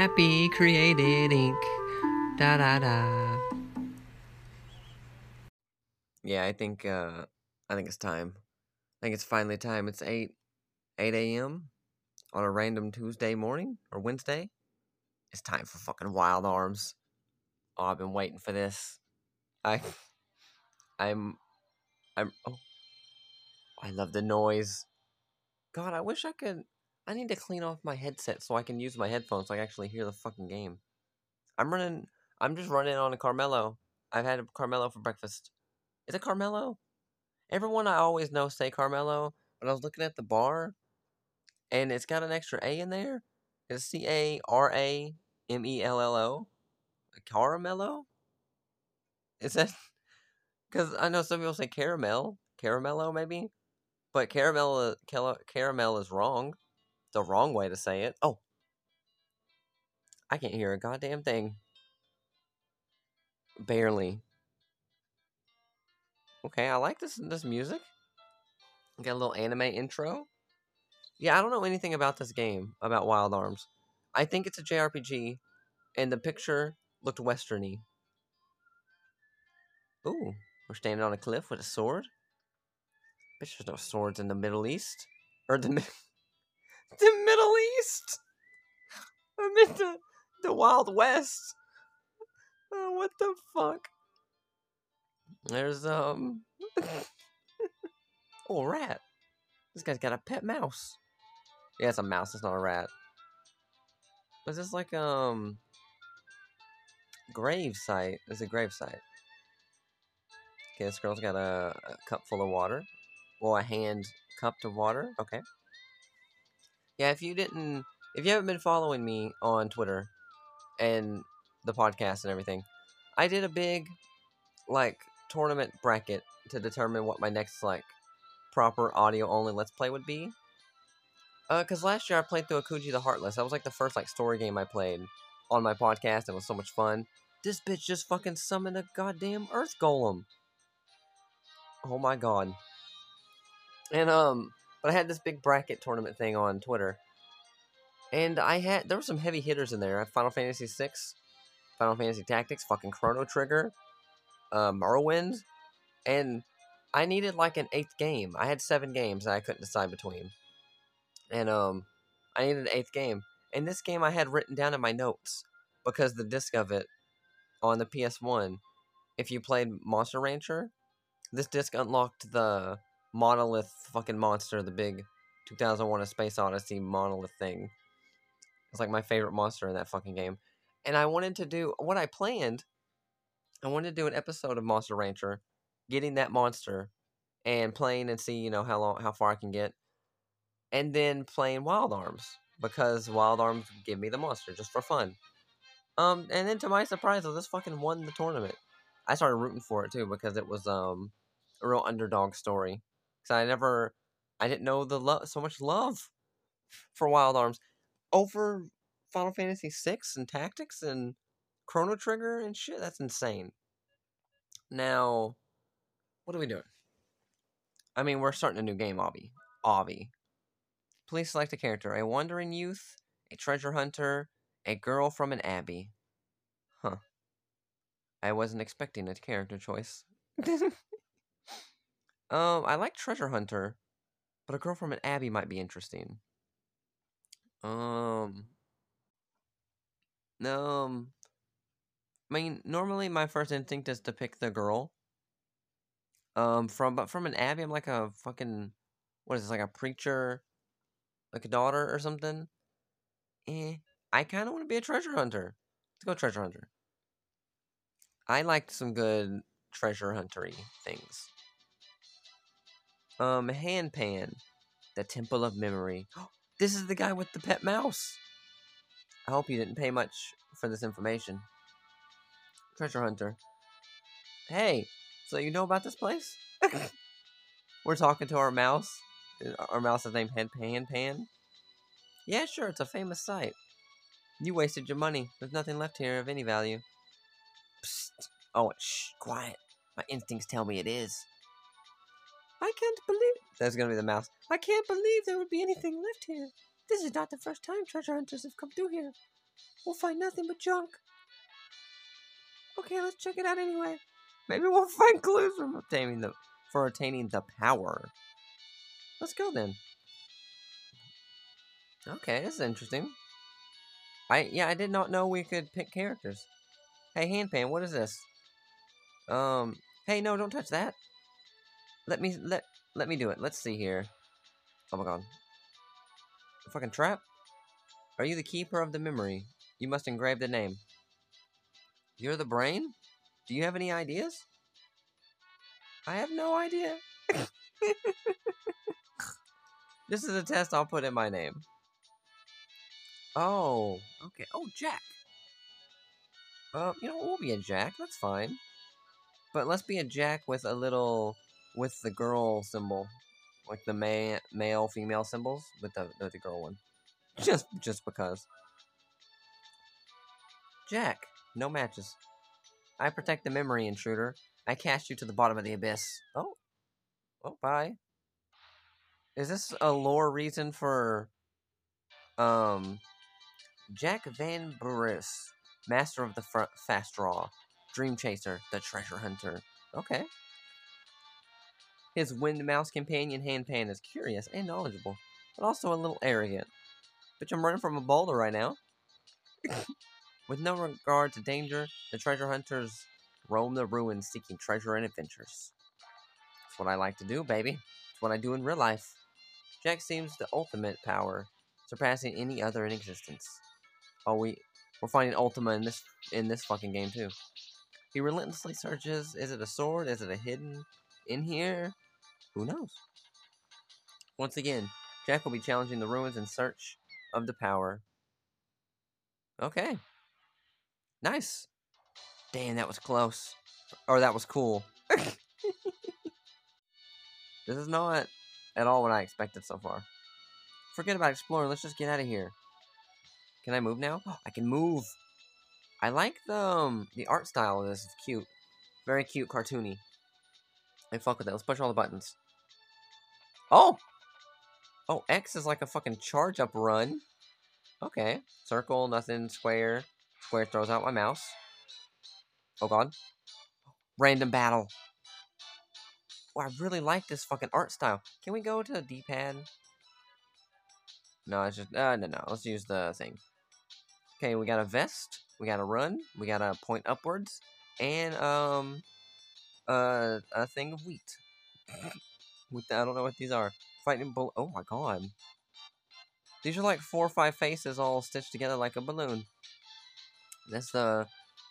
Happy created ink. Da da da. Yeah, I think uh I think it's time. I think it's finally time. It's eight eight AM on a random Tuesday morning or Wednesday. It's time for fucking wild arms. Oh, I've been waiting for this. I I'm I'm oh I love the noise. God, I wish I could I need to clean off my headset so I can use my headphones so I can actually hear the fucking game. I'm running I'm just running on a Carmelo. I've had a Carmelo for breakfast. Is it Carmelo? Everyone I always know say Carmelo, but I was looking at the bar and it's got an extra A in there. It's C A R A M E L L O. Caramello? Is that because I know some people say caramel, caramello maybe, but caramel uh, caramel is wrong. The wrong way to say it. Oh, I can't hear a goddamn thing. Barely. Okay, I like this this music. Got a little anime intro. Yeah, I don't know anything about this game, about Wild Arms. I think it's a JRPG, and the picture looked westerny. Ooh, we're standing on a cliff with a sword. Bitch, there's no swords in the Middle East. Or the, the Middle East! I meant the, the Wild West. Oh, what the fuck? There's, um... oh, rat. This guy's got a pet mouse. Yeah, it's a mouse, it's not a rat. Was this like, um... Grave site? It's a grave site. Okay, this girl's got a, a cup full of water. Well, a hand cupped of water. Okay. Yeah, if you didn't... If you haven't been following me on Twitter and the podcast and everything, I did a big, like, tournament bracket to determine what my next, like, proper audio-only Let's Play would be. Uh, because last year I played through Akuji the Heartless. That was, like, the first, like, story game I played on my podcast. It was so much fun. This bitch just fucking summoned a goddamn Earth Golem. Oh my god. And, um, but I had this big bracket tournament thing on Twitter. And I had, there were some heavy hitters in there. Final Fantasy VI, Final Fantasy Tactics, fucking Chrono Trigger, uh, Morrowind, and I needed like an eighth game. I had seven games I couldn't decide between, and um, I needed an eighth game. And this game I had written down in my notes because the disc of it on the PS1, if you played Monster Rancher, this disc unlocked the monolith fucking monster, the big 2001: A Space Odyssey monolith thing. It's like my favorite monster in that fucking game. And I wanted to do what I planned. I wanted to do an episode of Monster Rancher, getting that monster, and playing and see you know how long how far I can get, and then playing Wild Arms because Wild Arms give me the monster just for fun. Um, and then to my surprise, just fucking won the tournament. I started rooting for it too because it was um a real underdog story. Cause I never, I didn't know the love so much love for Wild Arms over Final Fantasy VI and Tactics and Chrono Trigger and shit. That's insane. Now, what are we doing? I mean, we're starting a new game, Obby. Obby. Please select a character: a wandering youth, a treasure hunter, a girl from an abbey. Huh. I wasn't expecting a character choice. um, I like treasure hunter, but a girl from an abbey might be interesting. Um, um, I mean, normally my first instinct is to pick the girl. Um, from but from an abbey, I'm like a fucking what is this like a preacher, like a daughter or something. Eh, I kind of want to be a treasure hunter. Let's go treasure hunter. I like some good treasure huntery things. Um, Hanpan, the temple of memory. This is the guy with the pet mouse. I hope you didn't pay much for this information. Treasure hunter. Hey, so you know about this place? We're talking to our mouse. Our mouse is named Head Pan Pan. Yeah, sure, it's a famous site. You wasted your money. There's nothing left here of any value. Psst. Oh, shh, quiet. My instincts tell me it is. I can't believe... That's gonna be the mouse. I can't believe there would be anything left here. This is not the first time treasure hunters have come through here. we'll find nothing but junk. Okay, let's check it out anyway. Maybe we'll find clues from obtaining the for attaining the power. Let's go then. Okay, this is interesting. I yeah, I did not know we could pick characters. Hey, Hanpan, what is this? Um, hey, no, don't touch that. Let me let let me do it. Let's see here. Oh my god. A fucking trap? Are you the keeper of the memory? You must engrave the name. You're the brain? Do you have any ideas? I have no idea. this is a test I'll put in my name. Oh, okay. Oh, Jack. Uh, you know, we'll be a Jack. That's fine. But let's be a Jack with a little, with the girl symbol, like the ma male female symbols with the with the girl one. Just just because. Jack, no matches. I protect the memory intruder. I cast you to the bottom of the abyss. Oh, oh, bye. Is this a lore reason for, um, Jack Van Burace, master of the fast draw, dream chaser, the treasure hunter. Okay. His wind mouse companion Hanpan is curious and knowledgeable, but also a little arrogant. Bitch, I'm running from a boulder right now. With no regard to danger, the treasure hunters roam the ruins seeking treasure and adventures. That's what I like to do, baby. It's what I do in real life. Jack seems the ultimate power, surpassing any other in existence. Oh, we we're finding Ultima in this in this fucking game too. He relentlessly searches. Is it a sword? Is it a hidden in here? Who knows? Once again, Jack will be challenging the ruins in search of the power. Okay. Nice. Damn, that was close. Or that was cool. this is not at all what I expected so far. Forget about exploring. Let's just get out of here. Can I move now? Oh, I can move. I like the um, the art style of this. It's cute. Very cute, cartoony. I fuck with that. Let's push all the buttons. Oh! Oh, X is like a fucking charge up run. Okay. Circle, nothing, square. Square throws out my mouse. Oh god. Random battle. Oh, I really like this fucking art style. Can we go to the D-pad? No, it's just, uh, no, no. Let's use the thing. Okay, we got a vest, we got a run, we got a point upwards, and um, uh, a thing of wheat. With the, I don't know what these are. Fighting bull. Oh my god. These are like four or five faces all stitched together like a balloon. That's the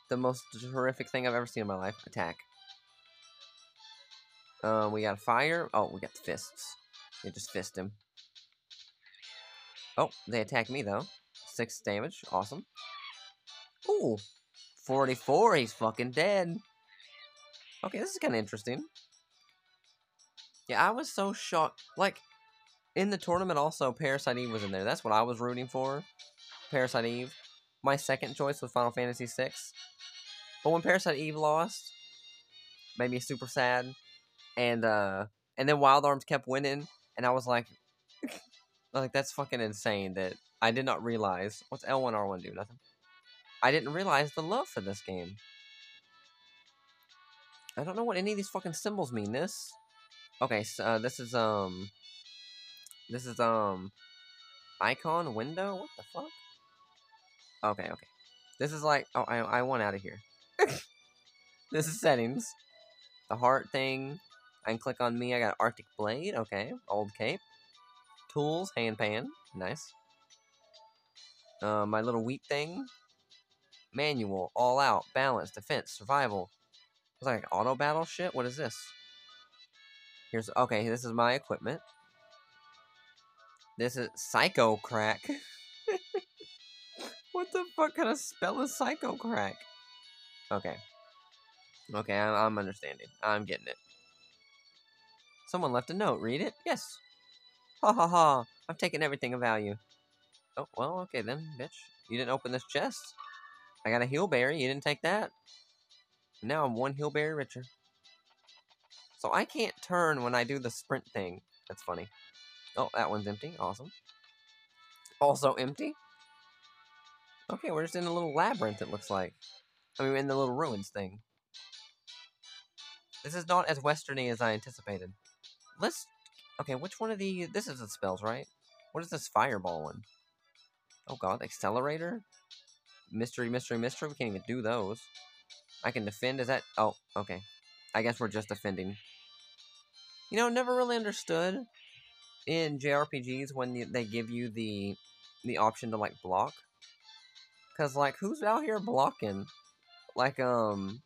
the most horrific thing I've ever seen in my life. Attack. Um, we got fire. Oh, we got the fists. We just fist him. Oh, they attack me though. Six damage. Awesome. Ooh. 44. He's fucking dead. Okay, this is kind of interesting. Yeah, I was so shocked. Like, in the tournament also, Parasite Eve was in there. That's what I was rooting for. Parasite Eve. My second choice was Final Fantasy VI. But when Parasite Eve lost, made me super sad. And, uh, and then Wild Arms kept winning. And I was like, like, that's fucking insane that I did not realize. What's L1, R1 do? Nothing. I didn't realize the love for this game. I don't know what any of these fucking symbols mean. This? Okay, so uh, this is, um... This is, um... Icon, window? What the fuck? Okay, okay. This is like... Oh, I, I want out of here. this is settings. The heart thing. I can click on me. I got Arctic Blade. Okay. Old cape. Tools. Hanpan. Nice. Uh, my little wheat thing. Manual, all out, balance, defense, survival. It's like auto battle shit. What is this? Here's okay. This is my equipment. This is psycho crack. what the fuck kind of spell is psycho crack? Okay. Okay, I'm, I'm understanding. I'm getting it. Someone left a note. Read it? Yes. Ha ha ha. I've taken everything of value. Oh, well, okay then, bitch. You didn't open this chest. I got a heal berry. You didn't take that. Now I'm one heal berry richer. So I can't turn when I do the sprint thing. That's funny. Oh, that one's empty. Awesome. Also empty. Okay, we're just in a little labyrinth, it looks like. I mean, in the little ruins thing. This is not as westerny as I anticipated. Let's... Okay, which one of the... This is the spells, right? What is this fireball one? Oh god, accelerator? Mystery, mystery, mystery? We can't even do those. I can defend, is that... Oh, okay. I guess we're just defending. You know, never really understood in JRPGs when they give you the the option to, like, block. Because, like, who's out here blocking? Like, um,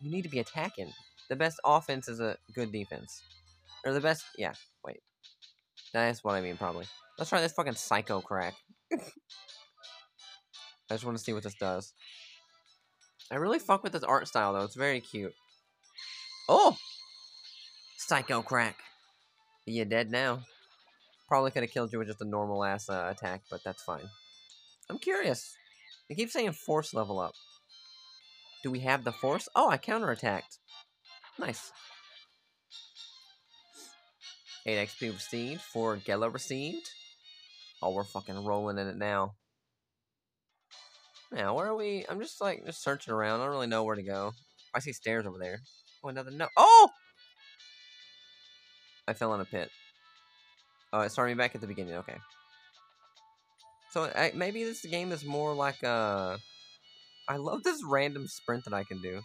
you need to be attacking. The best offense is a good defense. Or the best, yeah, wait. That's what I mean, probably. Let's try this fucking Psycho crack. I just want to see what this does. I really fuck with this art style, though. It's very cute. Oh! Psycho crack. You dead now. Probably could have killed you with just a normal-ass uh, attack, but that's fine. I'm curious. They keep saying force level up. Do we have the force? Oh, I counterattacked. Nice. 8 XP received, 4 Gela received. Oh, we're fucking rolling in it now. Now, where are we? I'm just like, just searching around. I don't really know where to go. I see stairs over there. Oh, another no. Oh! I fell in a pit. Oh, it started me back at the beginning. Okay. So I, maybe this game is more like a... I love this random sprint that I can do.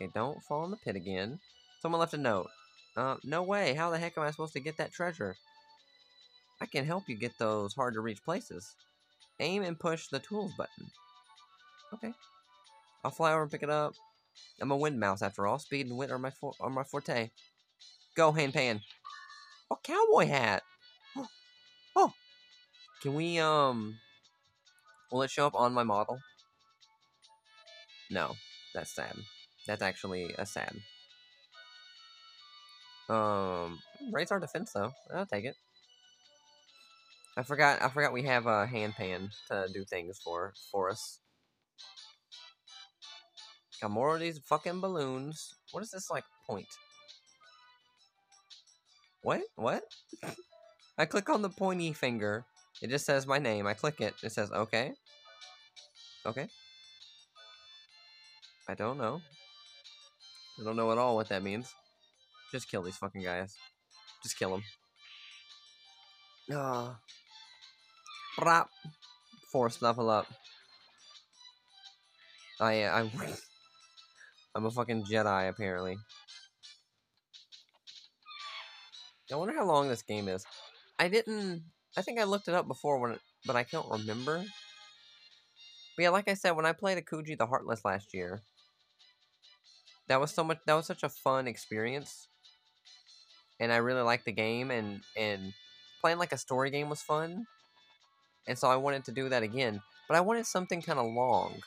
Okay, don't fall in the pit again. Someone left a note. Uh, no way. How the heck am I supposed to get that treasure? I can help you get those hard-to-reach places. Aim and push the tools button. Okay. I'll fly over and pick it up. I'm a wind mouse after all. Speed and wind are my for are my forte. Go, Hanpan. Oh, cowboy hat. Oh. oh. Can we, um... Will it show up on my model? No. That's sad. That's actually a sad. Um, raise our defense though. I'll take it. I forgot. I forgot we have a Hanpan to do things for for us. Got more of these fucking balloons. What is this like point? What? What? I click on the pointy finger. It just says my name. I click it. It says okay. Okay. I don't know. I don't know at all what that means. Just kill these fucking guys. Just kill them. Ah. Uh, Force level up. Oh, I, I, I'm a fucking Jedi, apparently. I wonder how long this game is. I didn't... I think I looked it up before, when, but I can't remember. But yeah, like I said, when I played Akuji the Heartless last year, that was so much that was such a fun experience and i really liked the game and and playing like a story game was fun and so i wanted to do that again but i wanted something kind of long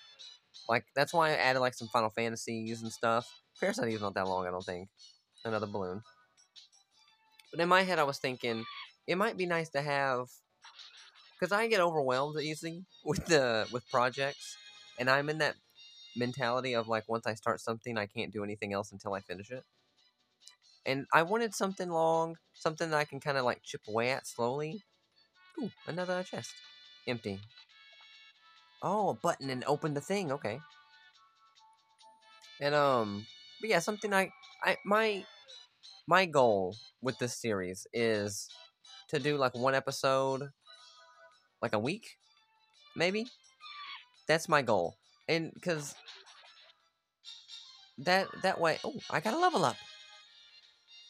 like that's why i added like some final fantasies and stuff parasite is not that long i don't think another balloon but in my head i was thinking it might be nice to have because i get overwhelmed easily with the with projects and i'm in that mentality of like once I start something, I can't do anything else until I finish it. And I wanted something long, something that I can kind of like chip away at slowly. Ooh, another chest. Empty. Oh, a button and open the thing. Okay. And um, but yeah, something I I my my goal with this series is to do like one episode like a week maybe that's my goal and because that that way oh i gotta level up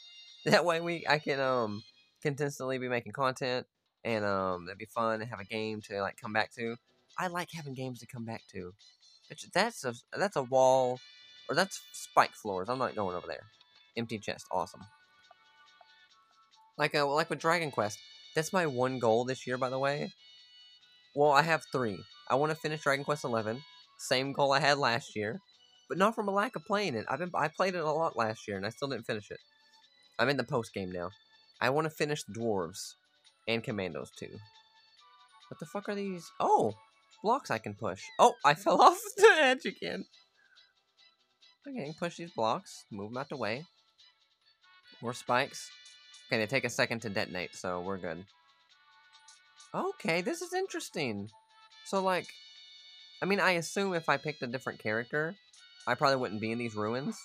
that way we i can um consistently be making content and um that'd be fun to have a game to like come back to. I like having games to come back to. That's a that's a wall or that's spike floors. I'm not going over there. Empty chest. Awesome. Like uh like with dragon quest that's my one goal this year by the way. Well i have three. I want to finish dragon quest 11 same goal I had last year, but not from a lack of playing it. I've been I played it a lot last year and I still didn't finish it. I'm in the post game now. I want to finish dwarves and commandos too. What the fuck are these? Oh, blocks I can push. Oh, I fell off the edge again. Okay, push these blocks, move them out the way. More spikes. Okay, they take a second to detonate, so we're good. Okay, this is interesting. So, like, I mean, I assume if I picked a different character, I probably wouldn't be in these ruins.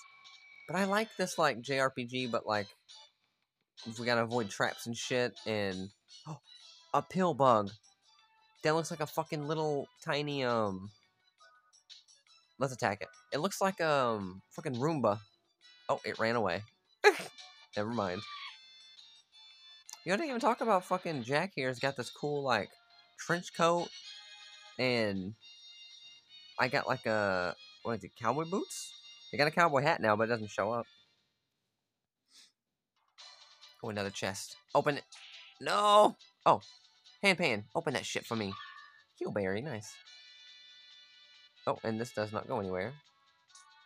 But I like this, like, JRPG, but, like, we gotta avoid traps and shit, and... Oh, a pill bug. That looks like a fucking little, tiny, um... Let's attack it. It looks like, um, fucking Roomba. Oh, it ran away. Never mind. You don't even talk about fucking Jack here. Has got this cool, like, trench coat, and I got, like, a, what is it, cowboy boots? I got a cowboy hat now, but it doesn't show up. Oh, another chest. Open it. No! Oh, Hanpan. Open that shit for me. Heal Berry, nice. Oh, and this does not go anywhere.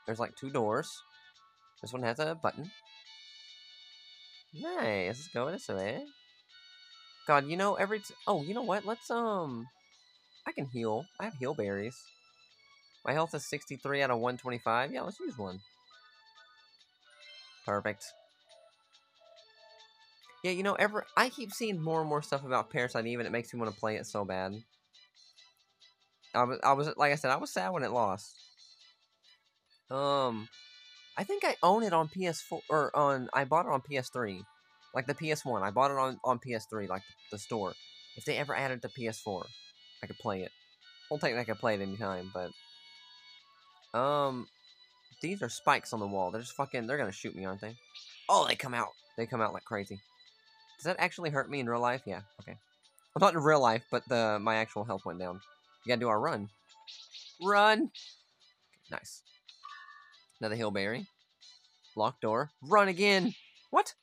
There's like two doors. This one has a button. Nice. Let's go this way. God, you know, every... oh, you know what? Let's, um... I can heal. I have heal berries. My health is 63 out of 125. Yeah, let's use one. Perfect. Yeah, you know, ever I keep seeing more and more stuff about Parasite Eve, and it makes me want to play it so bad. I was, I was, like I said, I was sad when it lost. Um, I think I own it on PS4 or on. I bought it on PS3, like the PS1. I bought it on on PS3, like the, the store. If they ever added the PS4, I could play it. Well, technically, I could play it anytime, but um, these are spikes on the wall. They're just fucking. They're gonna shoot me, aren't they? Oh, they come out. They come out like crazy. Does that actually hurt me in real life? Yeah. Okay. Well, not in real life, but the my actual health went down. We gotta do our run. Run! Nice. Another Heal Berry. Locked door. Run again! What?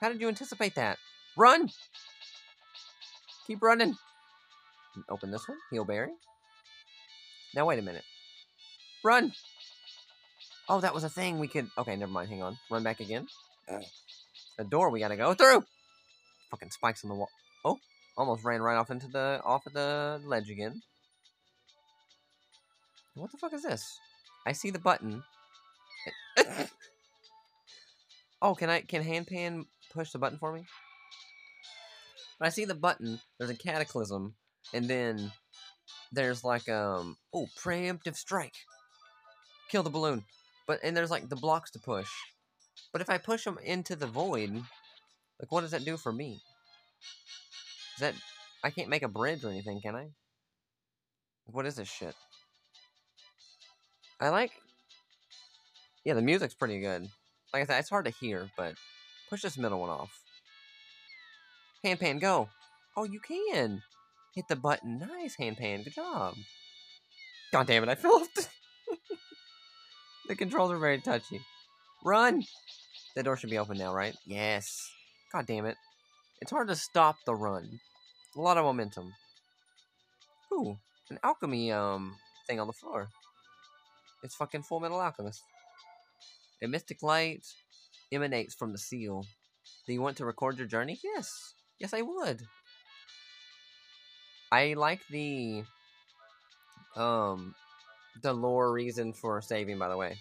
How did you anticipate that? Run! Keep running. Open this one. Heal Berry. Now, wait a minute. Run! Oh, that was a thing we could... Okay, never mind. Hang on. Run back again. A door we gotta go through! Fucking spikes on the wall. Oh, almost ran right off into the... off of the ledge again. What the fuck is this? I see the button. oh, can I can Hanpan push the button for me? When I see the button, there's a cataclysm, and then there's like um oh preemptive strike. Kill the balloon. But and there's like the blocks to push. But if I push them into the void, like what does that do for me? Is that I can't make a bridge or anything, can I? What is this shit? I like... Yeah, the music's pretty good. Like I said, it's hard to hear, but push this middle one off. Hanpan, go! Oh, you can! Hit the button. Nice, Hanpan. Good job. God damn it, I fell off the... the controls are very touchy. Run! The door should be open now, right? Yes. God damn it. It's hard to stop the run. A lot of momentum. Ooh, an alchemy, um, thing on the floor. It's fucking Full Metal Alchemist. A mystic light emanates from the seal. Do you want to record your journey? Yes. Yes, I would. I like the um the lore reason for saving by the way.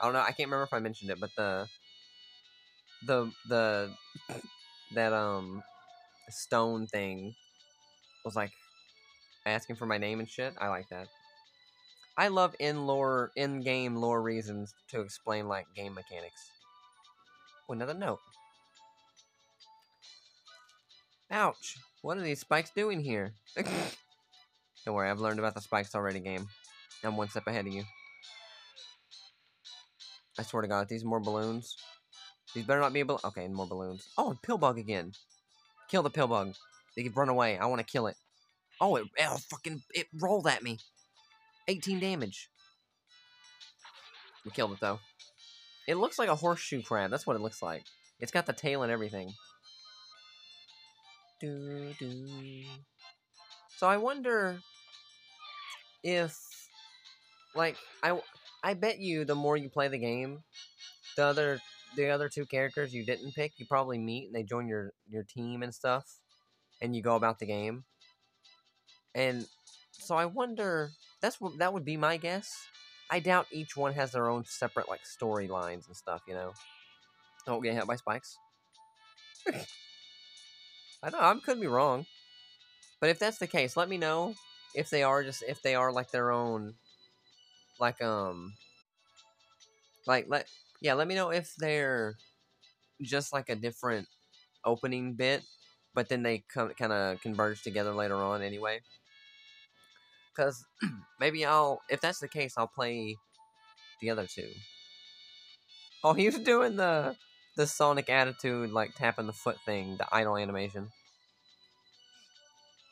I don't know, I can't remember if I mentioned it, but the the the that um stone thing was like asking for my name and shit. I like that. I love in lore, in game lore reasons to explain like game mechanics. Oh, another note. Ouch! What are these spikes doing here? Don't worry, I've learned about the spikes already, game. I'm one step ahead of you. I swear to God, these more balloons. These better not be able. Okay, more balloons. Oh, pill bug again. Kill the pill bug. They can run away. I want to kill it. Oh, it oh, fucking it rolled at me. 18 damage. We killed it, though. It looks like a horseshoe crab. That's what it looks like. It's got the tail and everything. Doo -doo. So I wonder if, like, I, I bet you the more you play the game, the other the other two characters you didn't pick, you probably meet and they join your your team and stuff, and you go about the game. And so I wonder that's what that would be my guess. I doubt each one has their own separate like storylines and stuff. You know, don't get hit by spikes. I know I could be wrong, but if that's the case, let me know if they are just if they are like their own, like um, like let yeah, let me know if they're just like a different opening bit, but then they come kind of converge together later on anyway. Because maybe I'll, if that's the case, I'll play the other two. Oh, doing the the Sonic attitude, like tapping the foot thing, the idle animation.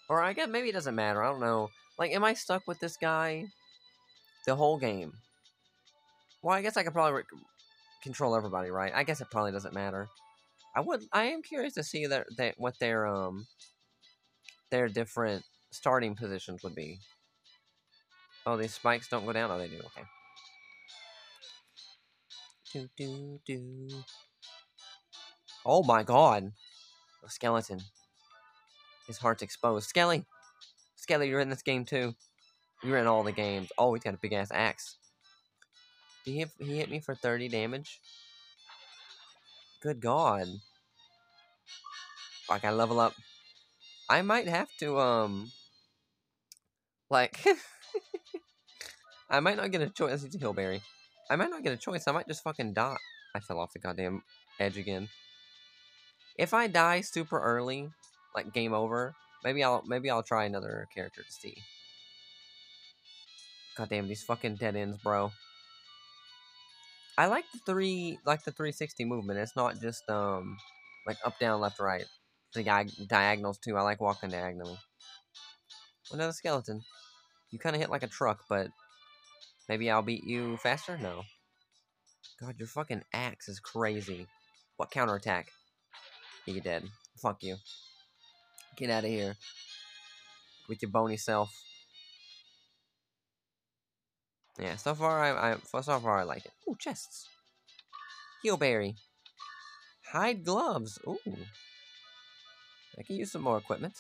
Or I guess maybe it doesn't matter. I don't know. Like, am I stuck with this guy the whole game? Well, I guess I could probably control everybody, right? I guess it probably doesn't matter. I would. I am curious to see that, their what their um their different starting positions would be. Oh, these spikes don't go down. Oh, they do. Okay. Do do do. Oh my god. A skeleton. His heart's exposed. Skelly! Skelly, you're in this game too. You're in all the games. Oh, he's got a big ass axe. He, hit, he hit me for 30 damage? Good god. I gotta level up. I might have to, um... Like... I might not get a choice. It's a Heal Berry. I might not get a choice. I might just fucking die. I fell off the goddamn edge again. If I die super early, like game over, maybe I'll maybe I'll try another character to see. God damn these fucking dead ends, bro. I like the three like the 360 movement. It's not just um like up down left right. The guy diagonals too. I like walking diagonally. Another skeleton. You kind of hit like a truck, but maybe I'll beat you faster? No. God, your fucking axe is crazy. What counterattack? You're dead. Fuck you. Get out of here. With your bony self. Yeah, so far I, I so far I like it. Ooh, chests. Heal Berry. Hide gloves. Ooh. I can use some more equipment.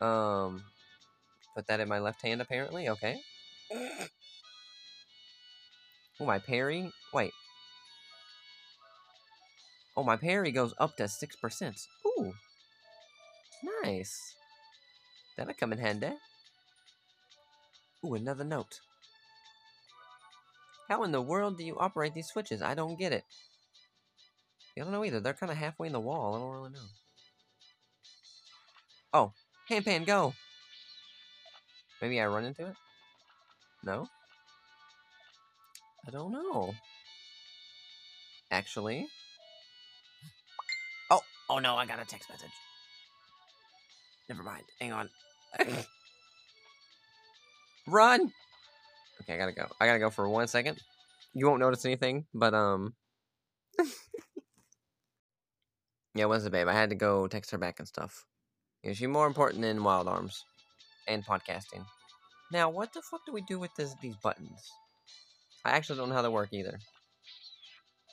Um, put that in my left hand apparently. Okay. Oh, my parry. Wait, Oh, my parry goes up to 6%. Ooh. Nice. That'll come in handy. Ooh, another note. How in the world do you operate these switches? I don't get it. I don't know either. They're kind of halfway in the wall. I don't really know. Oh, Hanpan, go! Maybe I run into it? No? I don't know. Actually, Oh oh no, I got a text message. Never mind. Hang on. Run! Okay, I gotta go. I gotta go for one second. You won't notice anything, but, um... yeah, what's the babe? I had to go text her back and stuff. Is she more important than Wild Arms. And podcasting. Now, what the fuck do we do with this, these buttons? I actually don't know how they work either.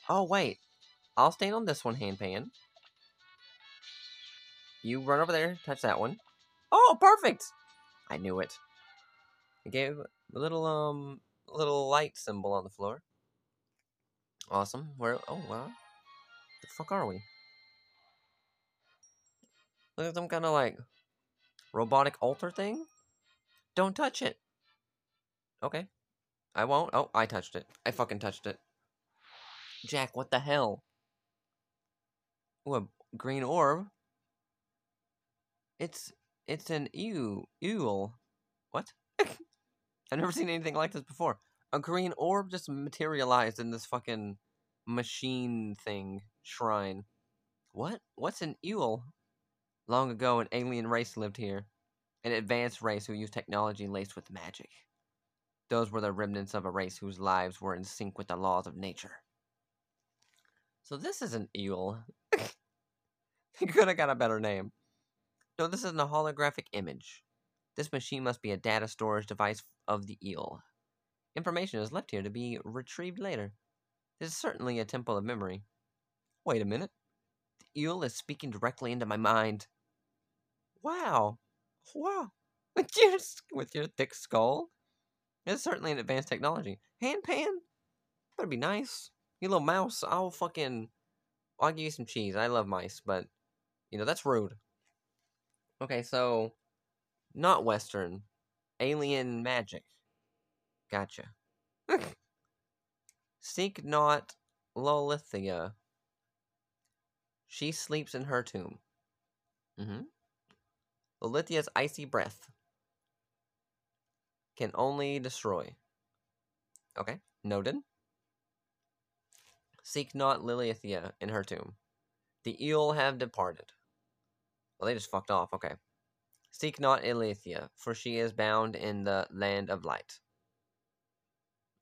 Oh, wait. I'll stand on this one Hanpan. You run over there, touch that one. Oh, perfect! I knew it. I gave a little, um, little light symbol on the floor. Awesome. Where, oh, wow. The fuck are we? Look at some kind of, like, robotic altar thing? Don't touch it! Okay. I won't. Oh, I touched it. I fucking touched it. Jack, what the hell? Ooh, a green orb? It's it's an ew eel. What? I've never seen anything like this before. A green orb just materialized in this fucking machine thing shrine. What? What's an eel? Long ago, an alien race lived here. An advanced race who used technology laced with magic. Those were the remnants of a race whose lives were in sync with the laws of nature. So this is an eel. you could have got a better name. No, this isn't a holographic image. This machine must be a data storage device of the eel. Information is left here to be retrieved later. This is certainly a temple of memory. Wait a minute. The eel is speaking directly into my mind. Wow. Wow. With your, with your thick skull? It's certainly an advanced technology. Hanpan? Better be nice. You little mouse, I'll fucking... I'll give you some cheese. I love mice, but, you know, that's rude. Okay, so Not Western. Alien magic. Gotcha. Seek not Lolithia. She sleeps in her tomb. Mm-hmm. Lolithia's icy breath can only destroy. Okay, noted. Seek not Lilithia in her tomb. The eel have departed. Well, they just fucked off. Okay. Seek not Ilithia, for she is bound in the land of light.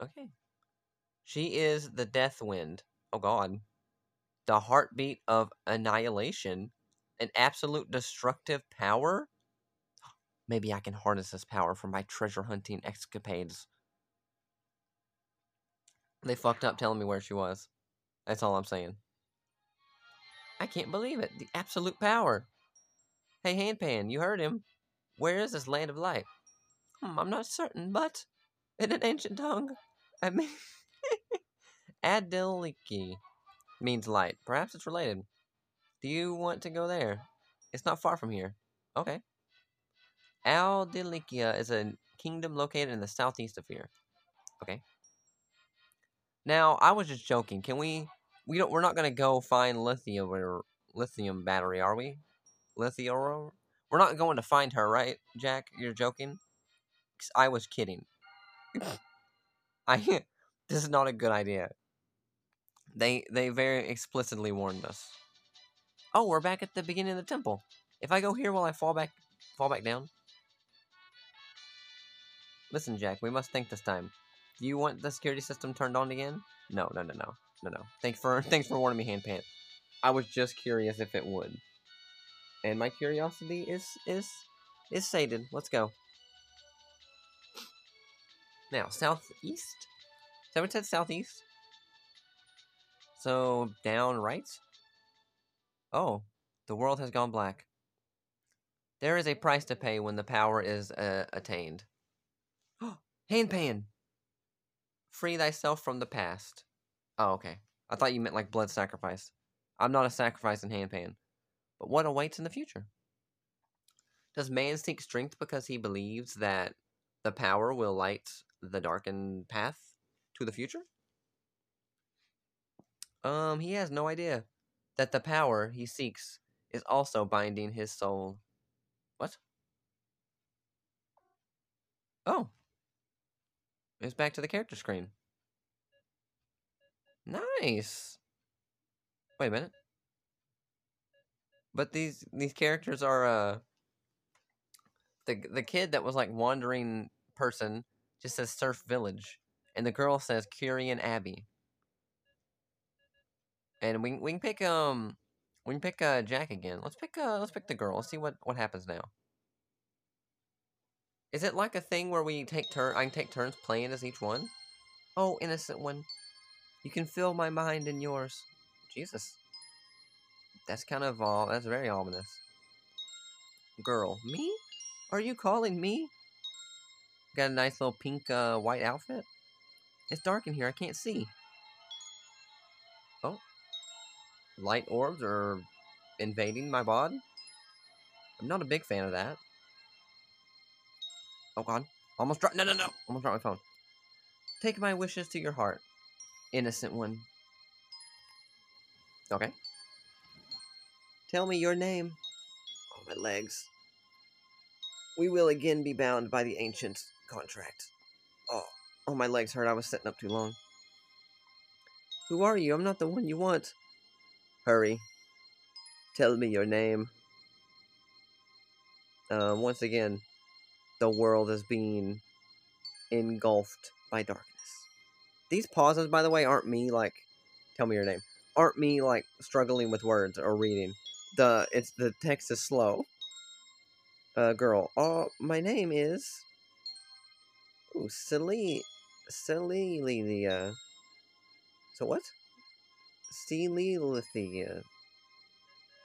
Okay. She is the death wind. Oh god. The heartbeat of annihilation. An absolute destructive power? Maybe I can harness this power for my treasure hunting escapades. They fucked up telling me where she was. That's all I'm saying. I can't believe it. The absolute power. Hey, Hanpan, you heard him. Where is this land of light? Hmm, I'm not certain, but in an ancient tongue, I mean, Adiliki means light. Perhaps it's related. Do you want to go there? It's not far from here. Okay. Aldilikia is a kingdom located in the southeast of here. Okay. Now, I was just joking. Can we we don't we're not going to go find lithium or lithium battery, are we? Lithium? We're not going to find her, right, Jack? You're joking? I was kidding. I this is not a good idea. They they very explicitly warned us. Oh, we're back at the beginning of the temple. If I go here, will I fall back fall back down? Listen, Jack, we must think this time. Do you want the security system turned on again? No, no, no, no, no, no. Thanks for thanks for warning me, Hanpan. I was just curious if it would and my curiosity is is is sated. Let's go. Now, southeast? What said southeast? So, down right? Oh, the world has gone black. There is a price to pay when the power is uh, attained. Hanpan! Free thyself from the past. Oh, okay. I thought you meant like blood sacrifice. I'm not a sacrifice in Hanpan but what awaits in the future? Does man seek strength because he believes that the power will light the darkened path to the future? Um, he has no idea that the power he seeks is also binding his soul. What? Oh. It's back to the character screen. Nice. Wait a minute. But these these characters are uh the the kid that was like wandering person just says Surf Village, and the girl says Curan Abbey. And we we can pick um we can pick uh Jack again. Let's pick uh let's pick the girl. Let's see what what happens now. Is it like a thing where we take turn I can take turns playing as each one? Oh, innocent one. You can fill my mind and yours. Jesus. That's kind of all. That's very ominous. Girl, me? Are you calling me? Got a nice little pink, uh, white outfit. It's dark in here. I can't see. Oh, light orbs are invading my bod. I'm not a big fan of that. Oh god, almost dropped. No, no, no! Almost dropped my phone. Take my wishes to your heart, innocent one. Okay. Tell me your name. Oh, my legs. We will again be bound by the ancient contract. Oh, oh, my legs hurt. I was sitting up too long. Who are you? I'm not the one you want. Hurry. Tell me your name. Uh, once again, the world is being engulfed by darkness. These pauses, by the way, aren't me, like, tell me your name. Aren't me, like, struggling with words or reading the it's the text is slow. Uh, girl. Oh, my name is. Ooh, Celie, Celilia. So what? Celilithia.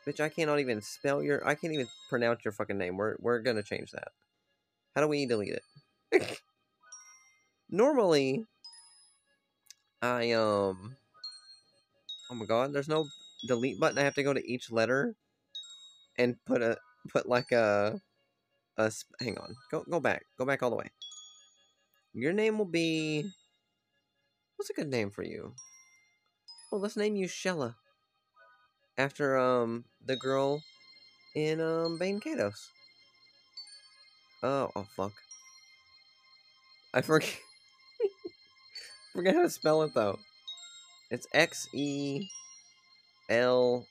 Bitch, I cannot even spell your. I can't even pronounce your fucking name. We're we're gonna change that. How do we delete it? Normally, I um. Oh my god, there's no delete button. I have to go to each letter and put a put like a Uh, hang on. Go go back. Go back all the way. Your name will be. What's a good name for you? Well, let's name you Shella. After um the girl in um Baten Kaitos. Oh, oh fuck. I forget. forget how to spell it though. It's X E L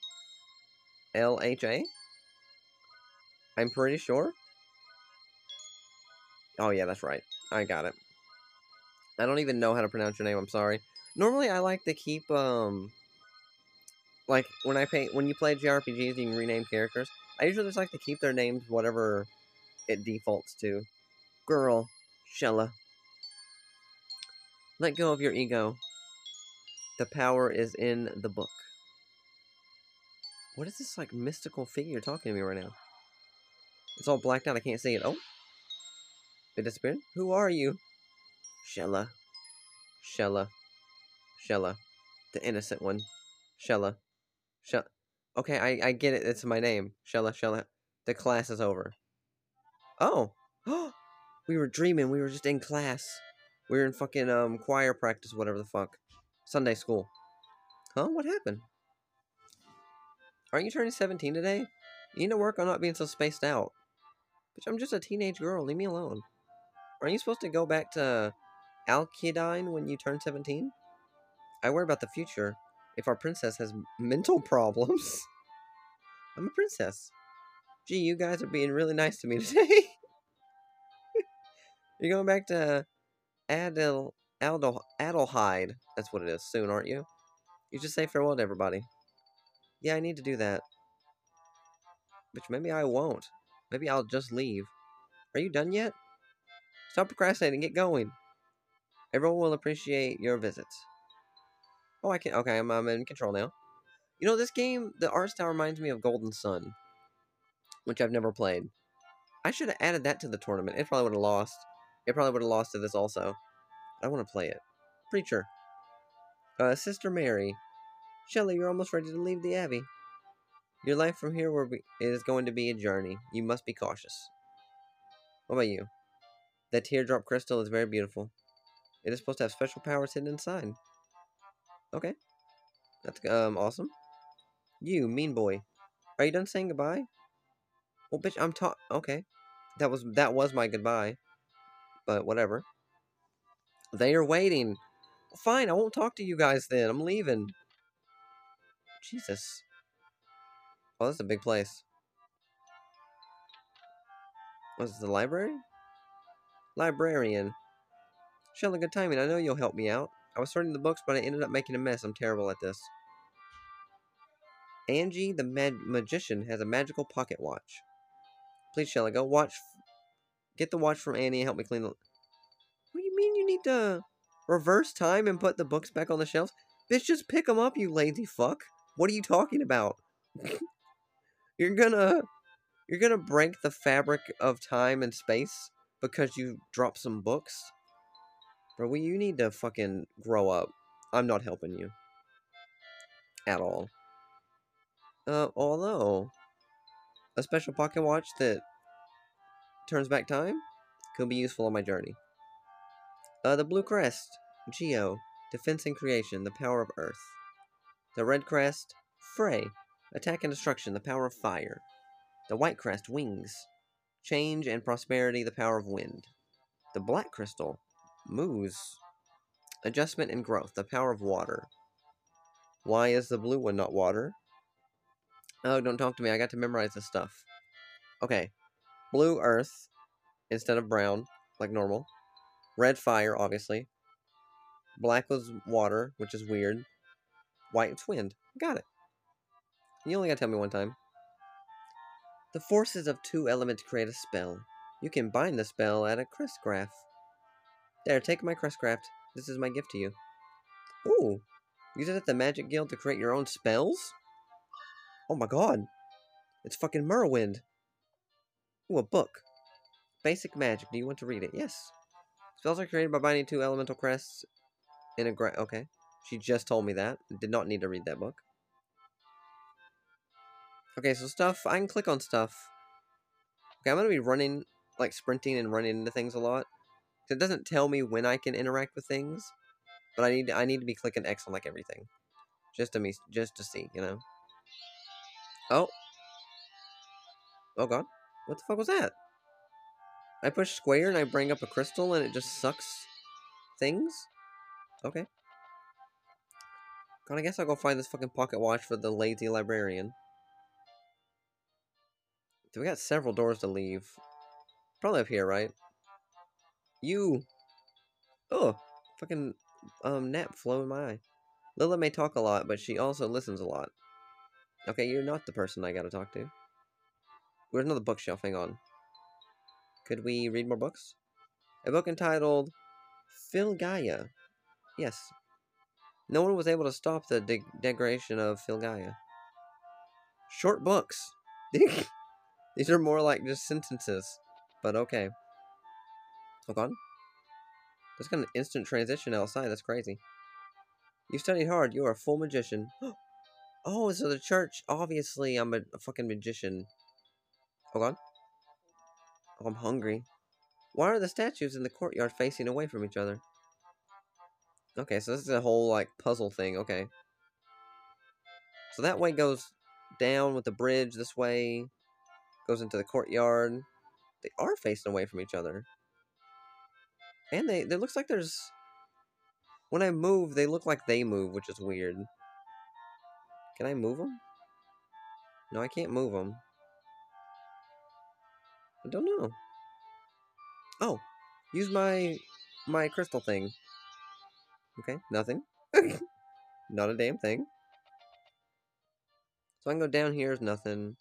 L H A. I'm pretty sure. Oh yeah, that's right. I got it. I don't even know how to pronounce your name. I'm sorry. Normally, I like to keep um, like when I pay when you play JRPGs, you can rename characters. I usually just like to keep their names whatever it defaults to. Girl, Shella. Let go of your ego. The power is in the book. What is this like mystical figure talking to me right now? It's all blacked out. I can't see it. Oh, it disappeared. Who are you? Shella. Shella. Shella. The innocent one. Shella. Shella. Okay, I, I get it. It's my name. Shella, Shella. The class is over. Oh. we were dreaming. We were just in class. We were in fucking um choir practice, whatever the fuck. Sunday school. Huh? What happened? Aren't you turning 17 today? You need to work on not being so spaced out. Bitch, I'm just a teenage girl. Leave me alone. Aren't you supposed to go back to Alkidine when you turn 17? I worry about the future. If our princess has mental problems. I'm a princess. Gee, you guys are being really nice to me today. You're going back to Adel, Adel, Adlehyde. That's what it is soon, aren't you? You just say farewell to everybody. Yeah, I need to do that. Which maybe I won't. Maybe I'll just leave. Are you done yet? Stop procrastinating. Get going. Everyone will appreciate your visits. Oh, I can. Okay, I'm, I'm in control now. You know, this game, the art style reminds me of Golden Sun, which I've never played. I should have added that to the tournament. It probably would have lost. It probably would have lost to this also. I want to play it. Preacher. Uh, Sister Mary. Shelley, you're almost ready to leave the Abbey. Your life from here will be, is going to be a journey. You must be cautious. What about you? That teardrop crystal is very beautiful. It is supposed to have special powers hidden inside. Okay. That's um awesome. You, mean boy. Are you done saying goodbye? Well, bitch, I'm talk. Okay. That was that was my goodbye. But whatever. They are waiting. Fine, I won't talk to you guys then. I'm leaving. Jesus. Oh, this is a big place. This the library? Librarian. Shella, good timing. I know you'll help me out. I was sorting the books, but I ended up making a mess. I'm terrible at this. Angie, the mag magician, has a magical pocket watch. Please, Shella, go watch. Get the watch from Annie and help me clean the... What do you mean you need to reverse time and put the books back on the shelves? Bitch, just pick them up, you lazy fuck. What are you talking about? you're gonna... You're gonna break the fabric of time and space because you dropped some books? Bro, we, you need to fucking grow up. I'm not helping you. At all. Uh, although, a special pocket watch that turns back time could be useful on my journey. Uh, the blue crest, Geo, defense and creation, the power of earth. The red crest, Frey, attack and destruction, the power of fire. The white crest, wings, change and prosperity, the power of wind. The black crystal, Muse. Adjustment and growth. The power of water. Why is the blue one not water? Oh, don't talk to me. I got to memorize this stuff. Okay. Blue earth instead of brown, like normal. Red fire, obviously. Black was water, which is weird. White wind. Got it. You only gotta tell me one time. The forces of two elements create a spell. You can bind the spell at a crest graph. There, take my crest Crestcraft. This is my gift to you. Ooh. Use it at the Magic Guild to create your own spells? Oh my god. It's fucking Morrowind. Ooh, a book. Basic Magic. Do you want to read it? Yes. Spells are created by binding two elemental crests in a gra- Okay. She just told me that. Did not need to read that book. Okay, so stuff. I can click on stuff. Okay, I'm going to be running like sprinting and running into things a lot. It doesn't tell me when I can interact with things, but I need I need to be clicking X on like everything, just to me just to see, you know. Oh, oh god, what the fuck was that? I push square and I bring up a crystal and it just sucks things. Okay. God, I guess I'll go find this fucking pocket watch for the lazy librarian. Do We got several doors to leave. Probably up here, right? You! Oh! Fucking, um, nap flow in my eye. Lila may talk a lot, but she also listens a lot. Okay, you're not the person I gotta talk to. Where's another bookshelf? Hang on. Could we read more books? A book entitled Filgaia. Yes. No one was able to stop the de degradation of Filgaia. Short books. These are more like just sentences. But okay. Hold on. There's got an instant transition outside. That's crazy. You studied hard. You are a full magician. oh, so the church. Obviously, I'm a, a fucking magician. Hold on. Oh, I'm hungry. Why are the statues in the courtyard facing away from each other? Okay, so this is a whole, like, puzzle thing. Okay. So that way goes down with the bridge. This way goes into the courtyard. They are facing away from each other. And they, it looks like there's... When I move, they look like they move, which is weird. Can I move them? No, I can't move them. I don't know. Oh, use my my crystal thing. Okay, nothing. Not a damn thing. So I can go down here, is nothing.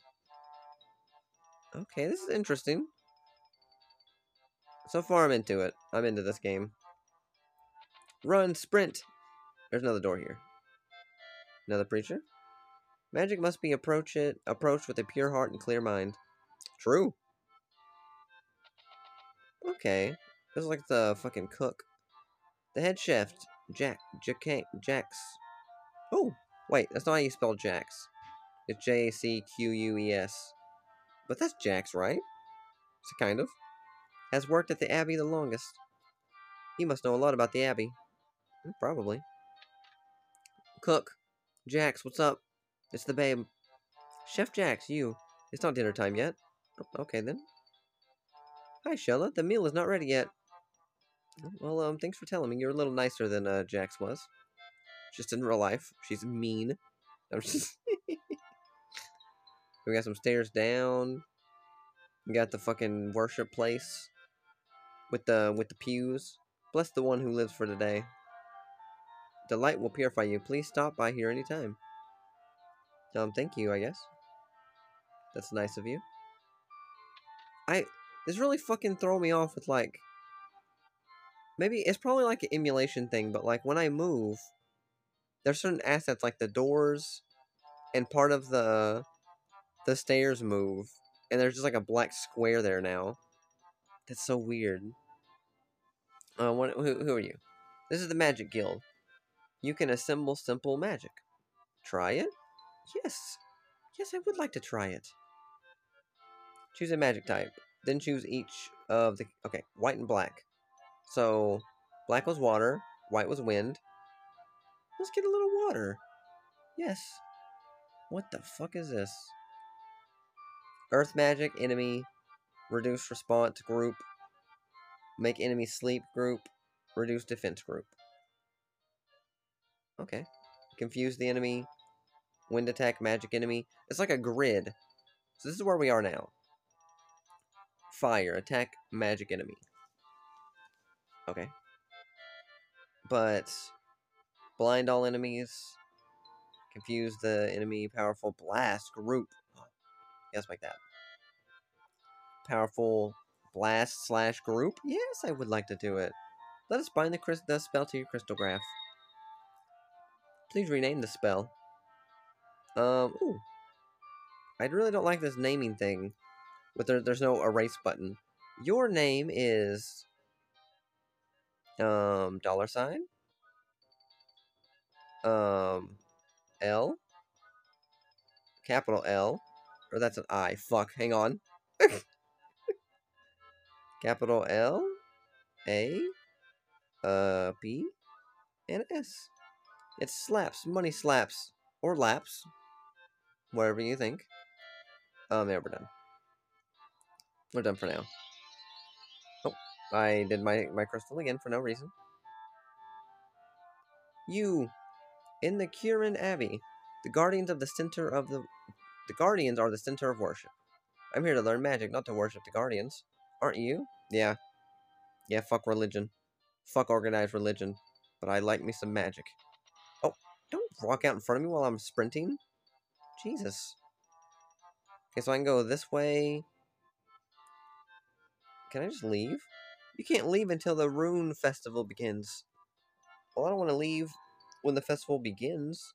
Okay, this is interesting. So far I'm into it. I'm into this game. Run, sprint! There's another door here. Another preacher. Magic must be approach it, approached with a pure heart and clear mind. True. Okay. This is like the fucking cook. The head chef, Jack, Jack, Jax. Oh, wait, that's not how you spell Jax. It's J-A-C-Q-U-E-S. But that's Jax, right? It's kind of. Has worked at the Abbey the longest. He must know a lot about the Abbey. Hmm, probably. Cook. Jax, what's up? It's the babe. Chef Jax, you. It's not dinner time yet. Oh, okay, then. Hi, Shella. The meal is not ready yet. Well, um, thanks for telling me. You're a little nicer than uh, Jax was. Just in real life. She's mean. I'm just... we got some stairs down. We got the fucking worship place with the with the pews. Bless the one who lives for today. The light will purify you. Please stop by here anytime. Um, thank you, I guess. That's nice of you. I this really fucking throw me off with like maybe it's probably like an emulation thing, but like when I move, there's certain assets like the doors and part of the the stairs move, and there's just like a black square there now. That's so weird. Uh, what, who, who are you? This is the Magic Guild. You can assemble simple magic. Try it? Yes. Yes, I would like to try it. Choose a magic type. Then choose each of the... Okay, white and black. So, black was water, white was wind. Let's get a little water. Yes. What the fuck is this? Earth magic, enemy, reduce response group, make enemy sleep group, reduce defense group. Okay. Confuse the enemy, wind attack, magic enemy. It's like a grid. So this is where we are now. Fire, attack magic enemy. Okay. But blind all enemies, confuse the enemy, powerful blast group. Yes, like that. Powerful blast slash group. Yes, I would like to do it. Let us bind the, the spell to your crystal graph. Please rename the spell. Um, ooh. I really don't like this naming thing. But there, there's no erase button. Your name is um dollar sign um L capital L or that's an I. Fuck, hang on. Capital L, A, uh, B, and S. It slaps, money slaps, or laps, whatever you think. Um, yeah, we're done. We're done for now. I did my, my crystal again for no reason. You, in the Curan Abbey, the guardians of the center of the... The guardians are the center of worship. I'm here to learn magic, not to worship the guardians. Aren't you? Yeah. Yeah, fuck religion. Fuck organized religion. But I like me some magic. Oh, don't walk out in front of me while I'm sprinting. Jesus. Okay, so I can go this way. Can I just leave? You can't leave until the Rune Festival begins. Well, I don't want to leave when the festival begins.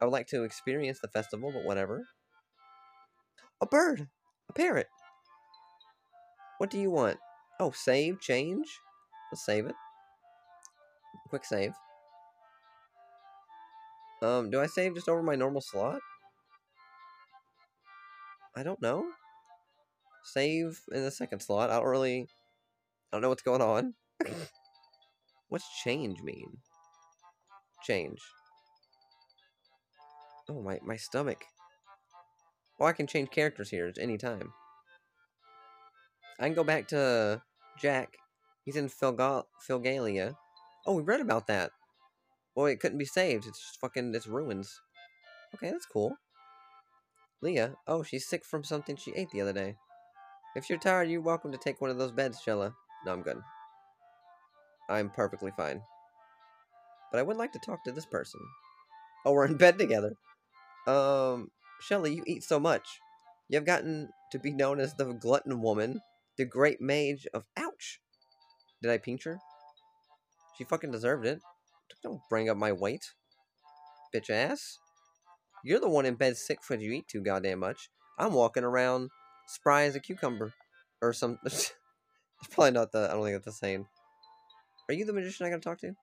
I would like to experience the festival, but whatever. A bird! A parrot! What do you want? Oh, save, change? Let's save it. Quick save. Um, do I save just over my normal slot? I don't know. Save in the second slot. I don't really... I don't know what's going on. Mm. What's change mean? Change. Oh, my, my stomach. Oh, I can change characters here at any time. I can go back to Jack. He's in Philgal Philgalia. Oh, we read about that. Well, it couldn't be saved. It's just fucking, it's ruins. Okay, that's cool. Leah. Oh, she's sick from something she ate the other day. If you're tired, you're welcome to take one of those beds, Shella. No, I'm good. I'm perfectly fine. But I would like to talk to this person. Oh, we're in bed together. Um, Shelley, you eat so much. You have gotten to be known as the glutton woman, the great mage of... Ouch! Did I pinch her? She fucking deserved it. Don't bring up my weight. Bitch ass. You're the one in bed sick because you eat too goddamn much. I'm walking around spry as a cucumber. Or some... it's probably not the... I don't think it's the same. Are you the magician I gotta talk to?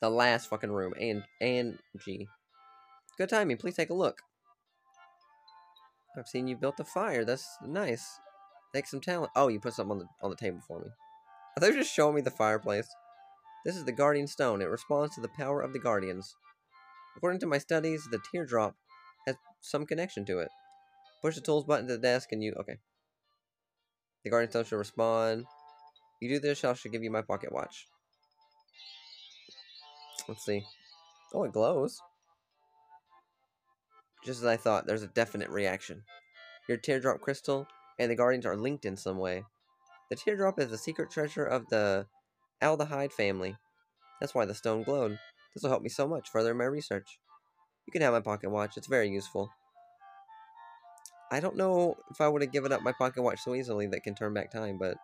The last fucking room. And... And... G. Good timing. Please take a look. I've seen you built a fire. That's nice. Take some talent. Oh, you put something on the on the table for me. Are they just showing me the fireplace? This is the Guardian Stone. It responds to the power of the Guardians. According to my studies, the teardrop has some connection to it. Push the tools button to the desk and you... Okay. The Guardian Stone should respond. You do this, I should give you my pocket watch. Let's see. Oh, it glows. Just as I thought, there's a definite reaction. Your teardrop crystal and the Guardians are linked in some way. The teardrop is the secret treasure of the Adlehyde family. That's why the stone glowed. This will help me so much further in my research. You can have my pocket watch. It's very useful. I don't know if I would have given up my pocket watch so easily that can turn back time, but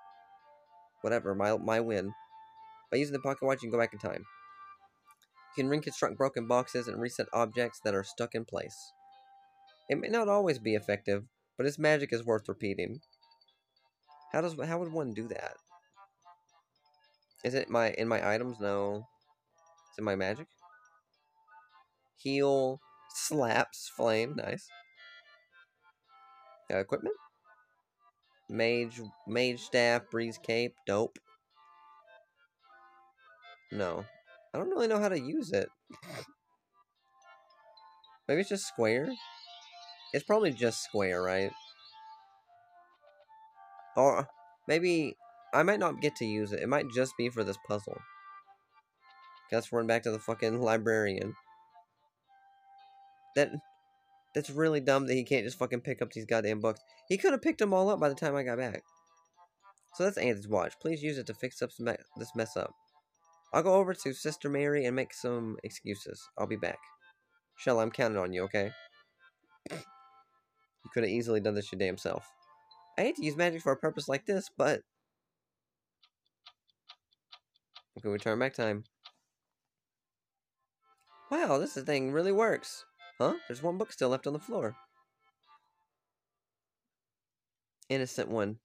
whatever, my, my win. By using the pocket watch, you can go back in time. You can reconstruct broken boxes and reset objects that are stuck in place. It may not always be effective, but its magic is worth repeating. How does how would one do that? Is it my in my items? No. Is it my magic? Heal, slaps, flame, nice. Uh, equipment? Mage, mage staff, breeze cape, dope. No. I don't really know how to use it. Maybe it's just square? It's probably just square, right? Or maybe I might not get to use it. It might just be for this puzzle. Let's run back to the fucking librarian. That that's really dumb that he can't just fucking pick up these goddamn books. He could have picked them all up by the time I got back. So that's Anthony's watch. Please use it to fix up this mess up. I'll go over to Sister Mary and make some excuses. I'll be back. Shell, I'm counting on you, okay? You could have easily done this your damn self. I hate to use magic for a purpose like this, but... Okay, we turn back time. Wow, this thing really works. Huh? There's one book still left on the floor. Innocent one.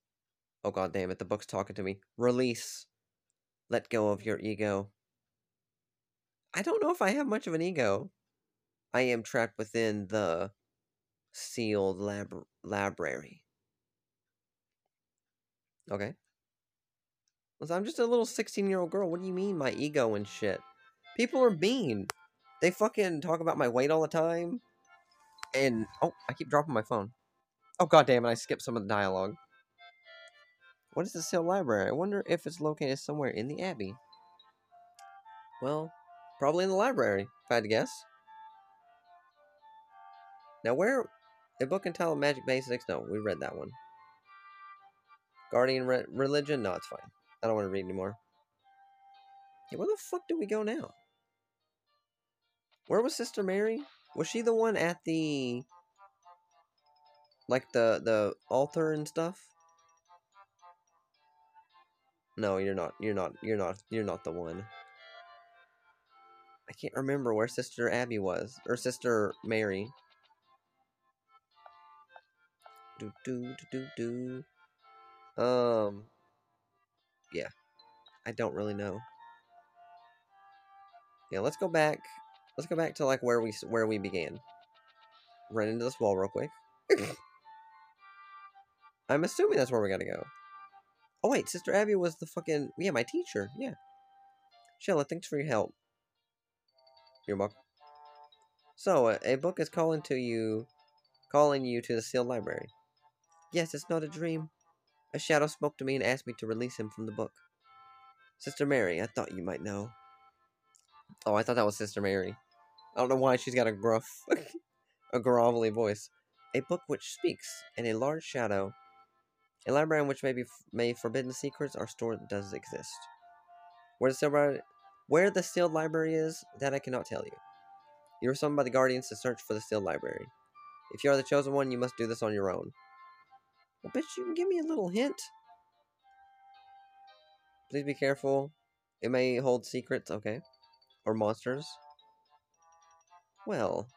Oh god damn it, the book's talking to me. Release. Let go of your ego. I don't know if I have much of an ego. I am trapped within the sealed lab library. Okay. Listen, I'm just a little 16 year old girl. What do you mean, my ego and shit? People are mean. They fucking talk about my weight all the time. And, oh, I keep dropping my phone. Oh, god damn it, I skipped some of the dialogue. What is the Seal Library? I wonder if it's located somewhere in the Abbey. Well, probably in the library, if I had to guess. Now, where... A book entitled Magic Basics? No, we read that one. Guardian re Religion? No, it's fine. I don't want to read anymore. Yeah, where the fuck do we go now? Where was Sister Mary? Was she the one at the... Like the, the altar and stuff? No, you're not. You're not. You're not. You're not the one. I can't remember where Sister Abby was. Or Sister Mary. Do do do do do. Um. Yeah. I don't really know. Yeah, let's go back. Let's go back to like where we where we began. Run into this wall real quick. I'm assuming that's where we gotta go. Oh wait, Sister Abby was the fucking yeah my teacher. Yeah. Shella, thanks for your help. Your book. So uh, a book is calling to you, calling you to the sealed library. Yes, it's not a dream. A shadow spoke to me and asked me to release him from the book. Sister Mary, I thought you might know. Oh, I thought that was Sister Mary. I don't know why she's got a gruff, a grovelly voice. A book which speaks, and a large shadow. A library in which maybe may forbidden secrets are stored that does exist. Where the sealed, where the sealed library is, that I cannot tell you. You are summoned by the guardians to search for the sealed library. If you are the chosen one, you must do this on your own. Well, bitch, you can give me a little hint. Please be careful. It may hold secrets, okay. Or monsters. Well,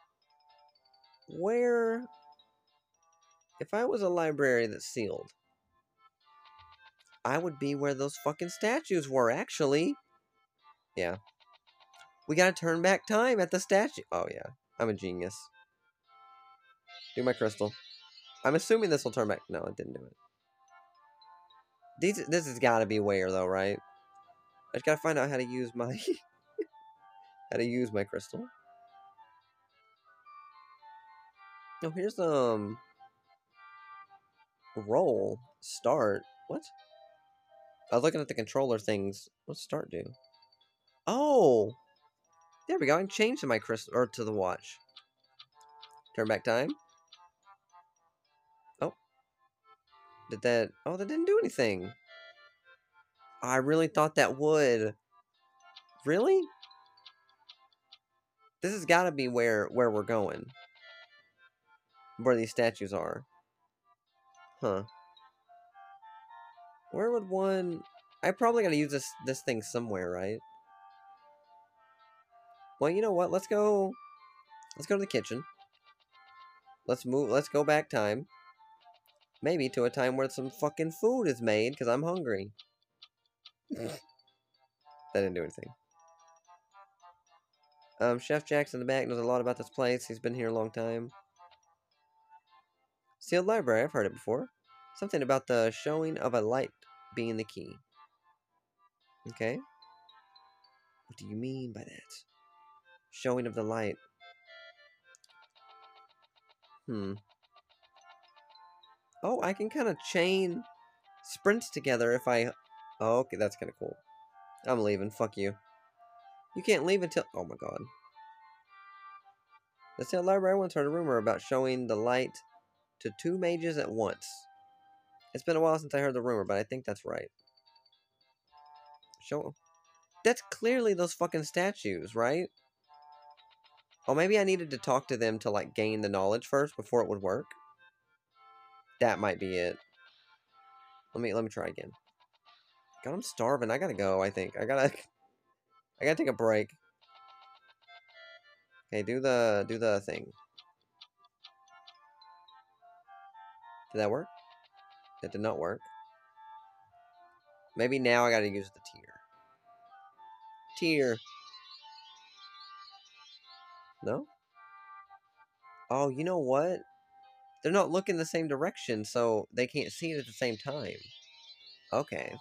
where... If I was a library that's sealed, I would be where those fucking statues were, actually. Yeah. We gotta turn back time at the statue. Oh, yeah. I'm a genius. Do my crystal. I'm assuming this will turn back. No, it didn't do it. These, this has got to be where, though, right? I just got to find out how to use my... how to use my crystal. Oh, here's, um... Roll. Start. What? I was looking at the controller things. What's start do? Oh! There we go. I can change to my crystal, or to the watch. Turn back time. Oh, did that... Oh, that didn't do anything. I really thought that would. Really? This has got to be where, where we're going. Where these statues are. Huh. Where would one... I probably gotta use this, this thing somewhere, right? Well, you know what? Let's go... Let's go to the kitchen. Let's move... Let's go back time. Maybe to a time where some fucking food is made, because I'm hungry. that didn't do anything. Um, Chef Jackson in the back knows a lot about this place. He's been here a long time. Sealed library, I've heard it before. Something about the showing of a light being the key. Okay. What do you mean by that? Showing of the light. Hmm. Oh, I can kind of chain sprints together if I... Oh, okay, that's kind of cool. I'm leaving. Fuck you. You can't leave until... Oh, my God. The Sale Library once heard a rumor about showing the light to two mages at once. It's been a while since I heard the rumor, but I think that's right. Show... That's clearly those fucking statues, right? Oh, maybe I needed to talk to them to, like, gain the knowledge first before it would work. That might be it. Let me let me try again. God, I'm starving. I gotta go, I think. I gotta I gotta take a break. Okay, do the do the thing. Did that work? That did not work. Maybe now I gotta use the tear. Tear. No? Oh, you know what? They're not looking the same direction, so they can't see it at the same time. Okay.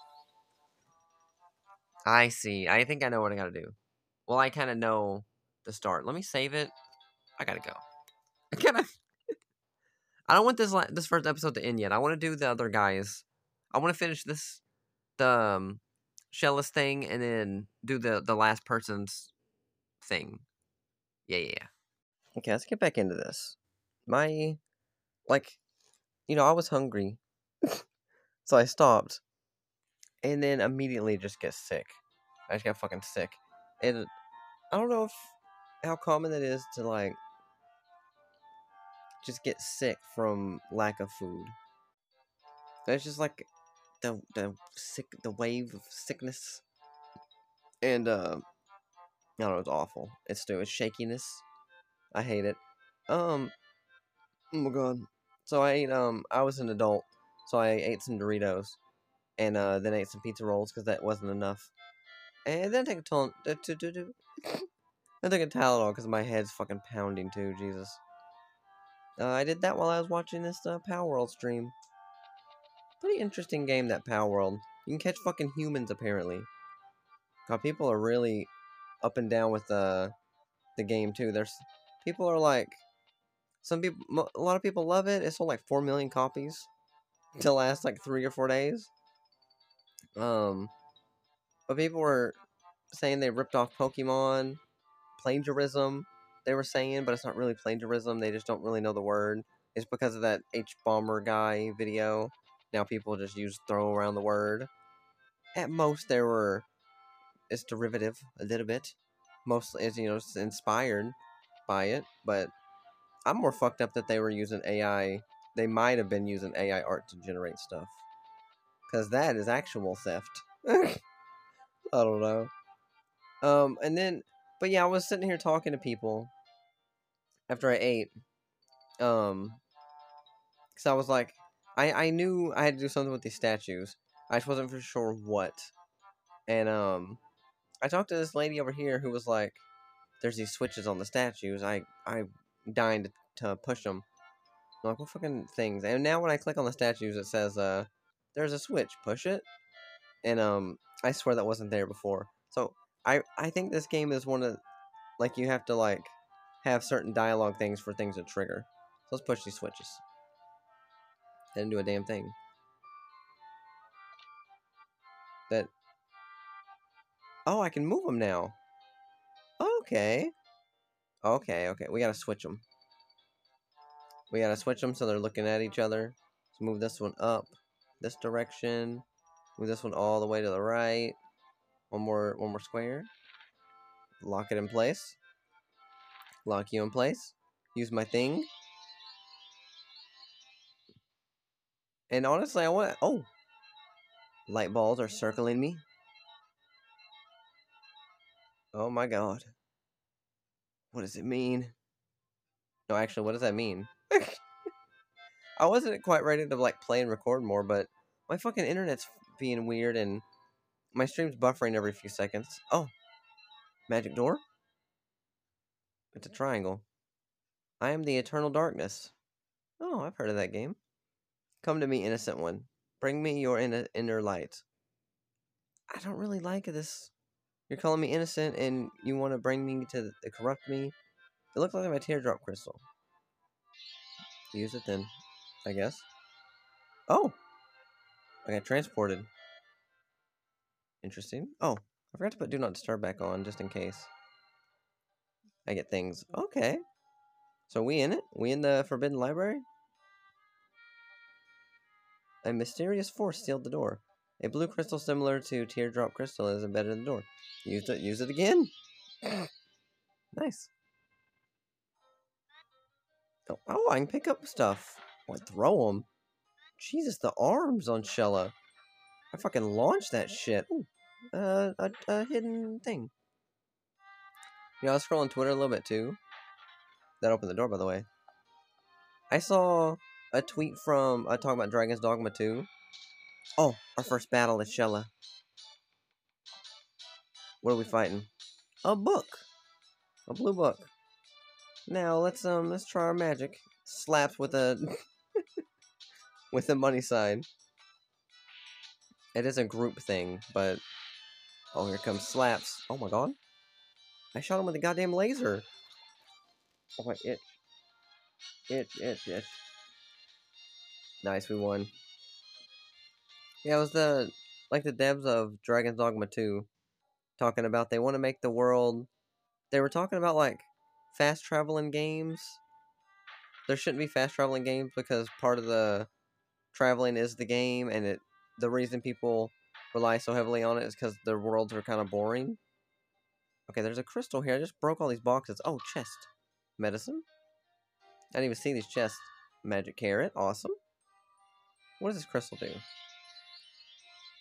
I see. I think I know what I gotta do. Well, I kind of know the start. Let me save it. I gotta go. I gotta. I don't want this la- this first episode to end yet. I want to do the other guys. I want to finish this the um, Shellis thing and then do the the last person's thing. Yeah, yeah, yeah. Okay, let's get back into this. My like, you know, I was hungry, so I stopped, and then immediately just get sick. I just got fucking sick, and I don't know if how common it is to like just get sick from lack of food. That's just like the the sick the wave of sickness, and uh, I don't know. It's awful. It's still it's shakiness. I hate it. Um. Oh my god. So I ate. Um. I was an adult, so I ate some Doritos, and uh, then ate some pizza rolls because that wasn't enough. And then I take a ton. I took a Tylenol because my head's fucking pounding too. Jesus. Uh, I did that while I was watching this uh, World stream. Pretty interesting game, that Palworld. You can catch fucking humans, apparently. God, people are really up and down with the the game too. There's people are like, some people, a lot of people love it. It sold like four million copies to last like three or four days. Um, but people were saying they ripped off Pokemon, plagiarism. They were saying, but it's not really plagiarism. They just don't really know the word. It's because of that Hbomberguy video. Now people just use throw around the word. At most, there were it's derivative a little bit. Mostly, it's you know, it's inspired by it, but I'm more fucked up that they were using AI. They might have been using AI art to generate stuff, because that is actual theft. I don't know. Um, and then, but yeah, I was sitting here talking to people after I ate. Um, because I was like, I I knew I had to do something with these statues. I just wasn't for sure what. And um, I talked to this lady over here who was like, "There's these switches on the statues. I I to, to push them." I'm like, "What fucking things?" And now when I click on the statues, it says, "Uh, there's a switch. Push it." And um, I swear that wasn't there before. So I I think this game is one of like you have to like have certain dialogue things for things to trigger. So let's push these switches. Didn't do a damn thing. That. Oh, I can move them now. Okay. Okay, okay. We gotta switch them. We gotta switch them so they're looking at each other. Let's move this one up this direction. Move this one all the way to the right. One more, one more square. Lock it in place. Lock you in place. Use my thing. And honestly, I want... Oh! Light balls are circling me. Oh my god. What does it mean? No, actually, what does that mean? I wasn't quite ready to, like, play and record more, but my fucking internet's being weird and my stream's buffering every few seconds. Oh! Magic door? It's a triangle. I am the eternal darkness. Oh, I've heard of that game. Come to me, innocent one. Bring me your in- inner light. I don't really like this. You're calling me innocent and you want to bring me to the, corrupt me? It looks like my teardrop crystal. Use it then, I guess. Oh! I got transported. Interesting. Oh, I forgot to put Do Not Disturb back on just in case. I get things. Okay. So we in it? We in the Forbidden Library? A mysterious force sealed the door. A blue crystal similar to teardrop crystal is embedded in the door. Use it. Use it again. nice. Oh, oh, I can pick up stuff. What? throw them. Jesus, the arms on Shella. I fucking launched that shit. Ooh, uh, a, a hidden thing. Yeah, I was scrolling Twitter a little bit too. That opened the door, by the way. I saw a tweet from uh, talking about Dragon's Dogma 2. Oh, our first battle is Shella. What are we fighting? A book. A blue book. Now let's um let's try our magic. Slaps with a with a money sign. It is a group thing, but... Oh, here comes Slaps. Oh my god. I shot him with a goddamn laser. Oh my, itch. Itch, itch, itch. Nice, we won. Yeah, it was the, like the devs of Dragon's Dogma 2 talking about they want to make the world, they were talking about like fast traveling games. There shouldn't be fast traveling games because part of the traveling is the game and it, the reason people rely so heavily on it is because their worlds are kind of boring. Okay, there's a crystal here. I just broke all these boxes. Oh, chest. Medicine? I didn't even see these chests. Magic carrot. Awesome. What does this crystal do?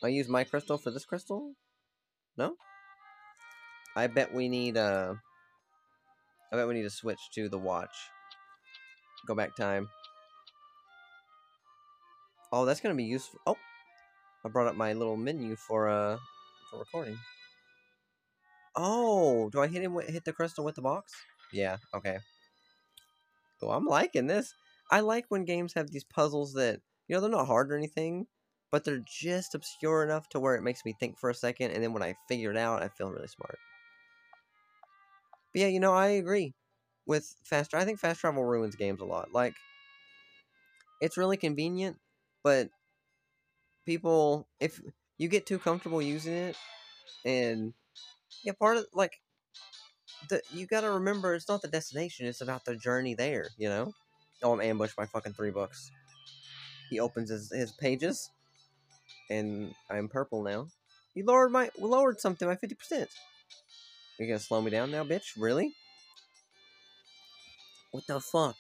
I use my crystal for this crystal? No? I bet we need, uh... I bet we need to switch to the watch. Go back time. Oh, that's gonna be useful. Oh! I brought up my little menu for, uh, for recording. Oh, do I hit him with, hit the crystal with the box? Yeah, okay. Well, I'm liking this. I like when games have these puzzles that, you know, they're not hard or anything, but they're just obscure enough to where it makes me think for a second, and then when I figure it out, I feel really smart. But yeah, you know, I agree with fast. Travel. I think fast travel ruins games a lot. Like, it's really convenient, but people, if you get too comfortable using it, and yeah, part of like the you gotta remember it's not the destination, it's about the journey there, you know? Oh, I'm ambushed by fucking three books. He opens his, his pages, and I'm purple now. He lowered my lowered something by fifty percent. You gonna slow me down now, bitch? Really? What the fuck?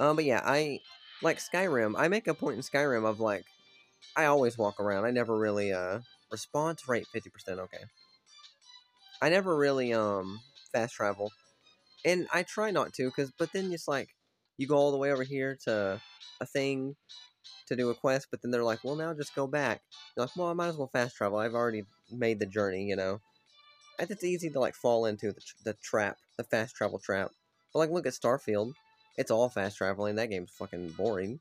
Um, but yeah, I like Skyrim. I make a point in Skyrim of like, I always walk around. I never really uh response rate fifty percent. Okay. I never really um fast travel, and I try not to, cause but then it's like you go all the way over here to a thing to do a quest, but then they're like, well, now just go back. You're like, well, I might as well fast travel. I've already made the journey, you know. And it's easy to like fall into the, the trap, the fast travel trap. But like, look at Starfield. It's all fast traveling. That game's fucking boring.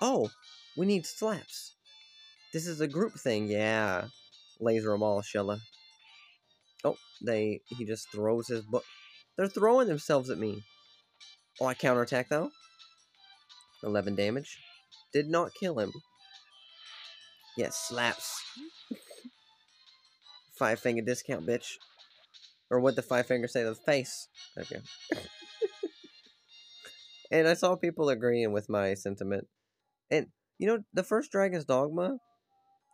Oh, we need slaps. This is a group thing, yeah. Laser them all, Shella. Oh, they he just throws his book. They're throwing themselves at me. Oh, I counterattack though. 11 damage. Did not kill him. Yes, slaps. five finger discount, bitch. Or what the five finger say? To the face. Okay. and I saw people agreeing with my sentiment. And, you know, the first Dragon's Dogma?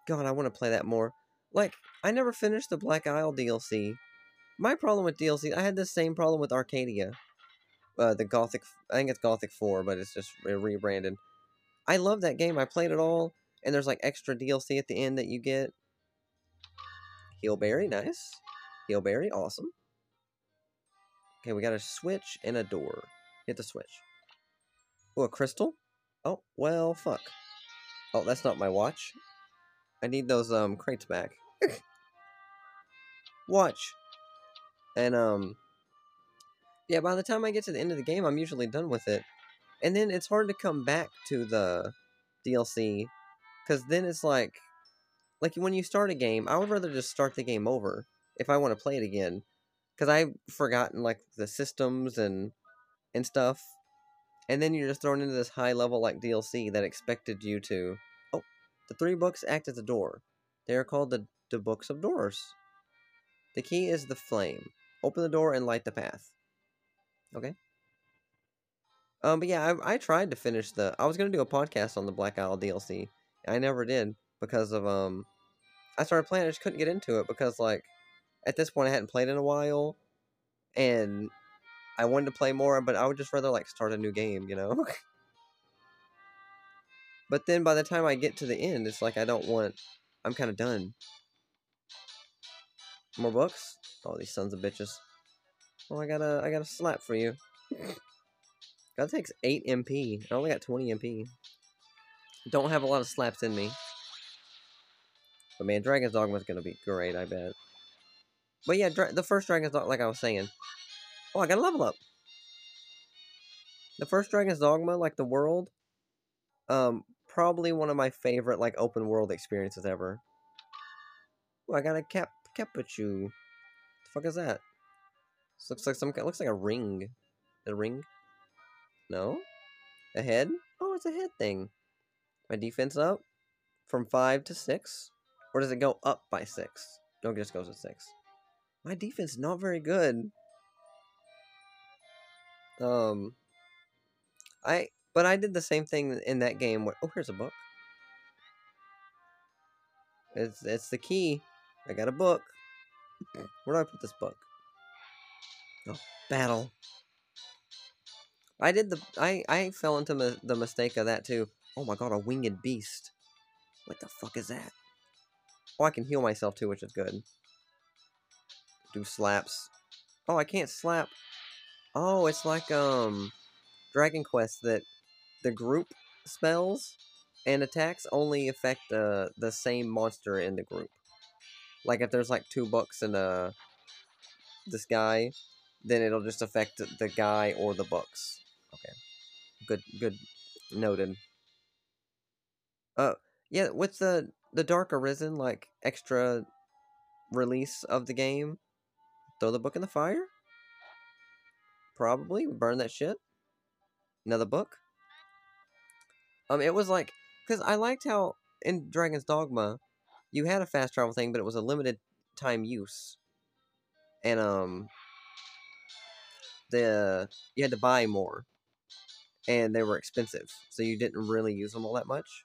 God, I want to play that more. Like, I never finished the Black Isle DLC. My problem with DLC, I had the same problem with Arcania. Uh, the Gothic, I think it's Gothic 4, but it's just rebranded. I love that game. I played it all, and there's like extra DLC at the end that you get. Heal Berry, nice. Heal Berry, awesome. Okay, we got a switch and a door. Hit the switch. Oh, a crystal? Oh, well, fuck. Oh, that's not my watch. I need those um crates back. Watch. And um yeah, by the time I get to the end of the game, I'm usually done with it. And then it's hard to come back to the DLC cuz then it's like like when you start a game, I would rather just start the game over if I want to play it again cuz I've forgotten like the systems and and stuff. And then you're just thrown into this high level like DLC that expected you to the three books act as a door. They are called the, the Books of Doors. The key is the flame. Open the door and light the path. Okay? Um, but yeah, I, I tried to finish the... I was to do a podcast on the Black Isle DLC. I never did because of, um... I started playing, I just couldn't get into it because, like, at this point I hadn't played in a while. And I wanted to play more, but I would just rather, like, start a new game, you know? But then by the time I get to the end, it's like I don't want. I'm kind of done. More books? Oh, these sons of bitches. Well, I got I got a slap for you. that takes 8 MP. I only got 20 MP. Don't have a lot of slaps in me. But man, Dragon's Dogma's to be great, I bet. But yeah, the first Dragon's Dogma, like I was saying. Oh, I got a level up. The first Dragon's Dogma, like the world, um, probably one of my favorite like open world experiences ever. Oh, I got a cap capuchu. The fuck is that? This looks like some. It looks like a ring. A ring? No. A head? Oh, it's a head thing. My defense up from five to six, or does it go up by six? No, it just goes to six. My defense is not very good. Um, I but I did the same thing in that game. Where, oh, here's a book. It's it's the key. I got a book. Where do I put this book? Oh, battle. I did the I I fell into the, the mistake of that too. Oh my god, a winged beast. What the fuck is that? Oh, I can heal myself too, which is good. Do slaps. Oh, I can't slap. Oh, it's like um Dragon Quest that the group spells and attacks only affect the the same monster in the group. Like if there's like two books in a this guy, then it'll just affect the guy or the books. Okay. Good good noted. Uh yeah, with the the Dark Arisen like extra release of the game, throw the book in the fire? Probably burn that shit. Another book. Um, it was like because I liked how in Dragon's Dogma, you had a fast travel thing, but it was a limited time use, and um, the you had to buy more, and they were expensive, so you didn't really use them all that much.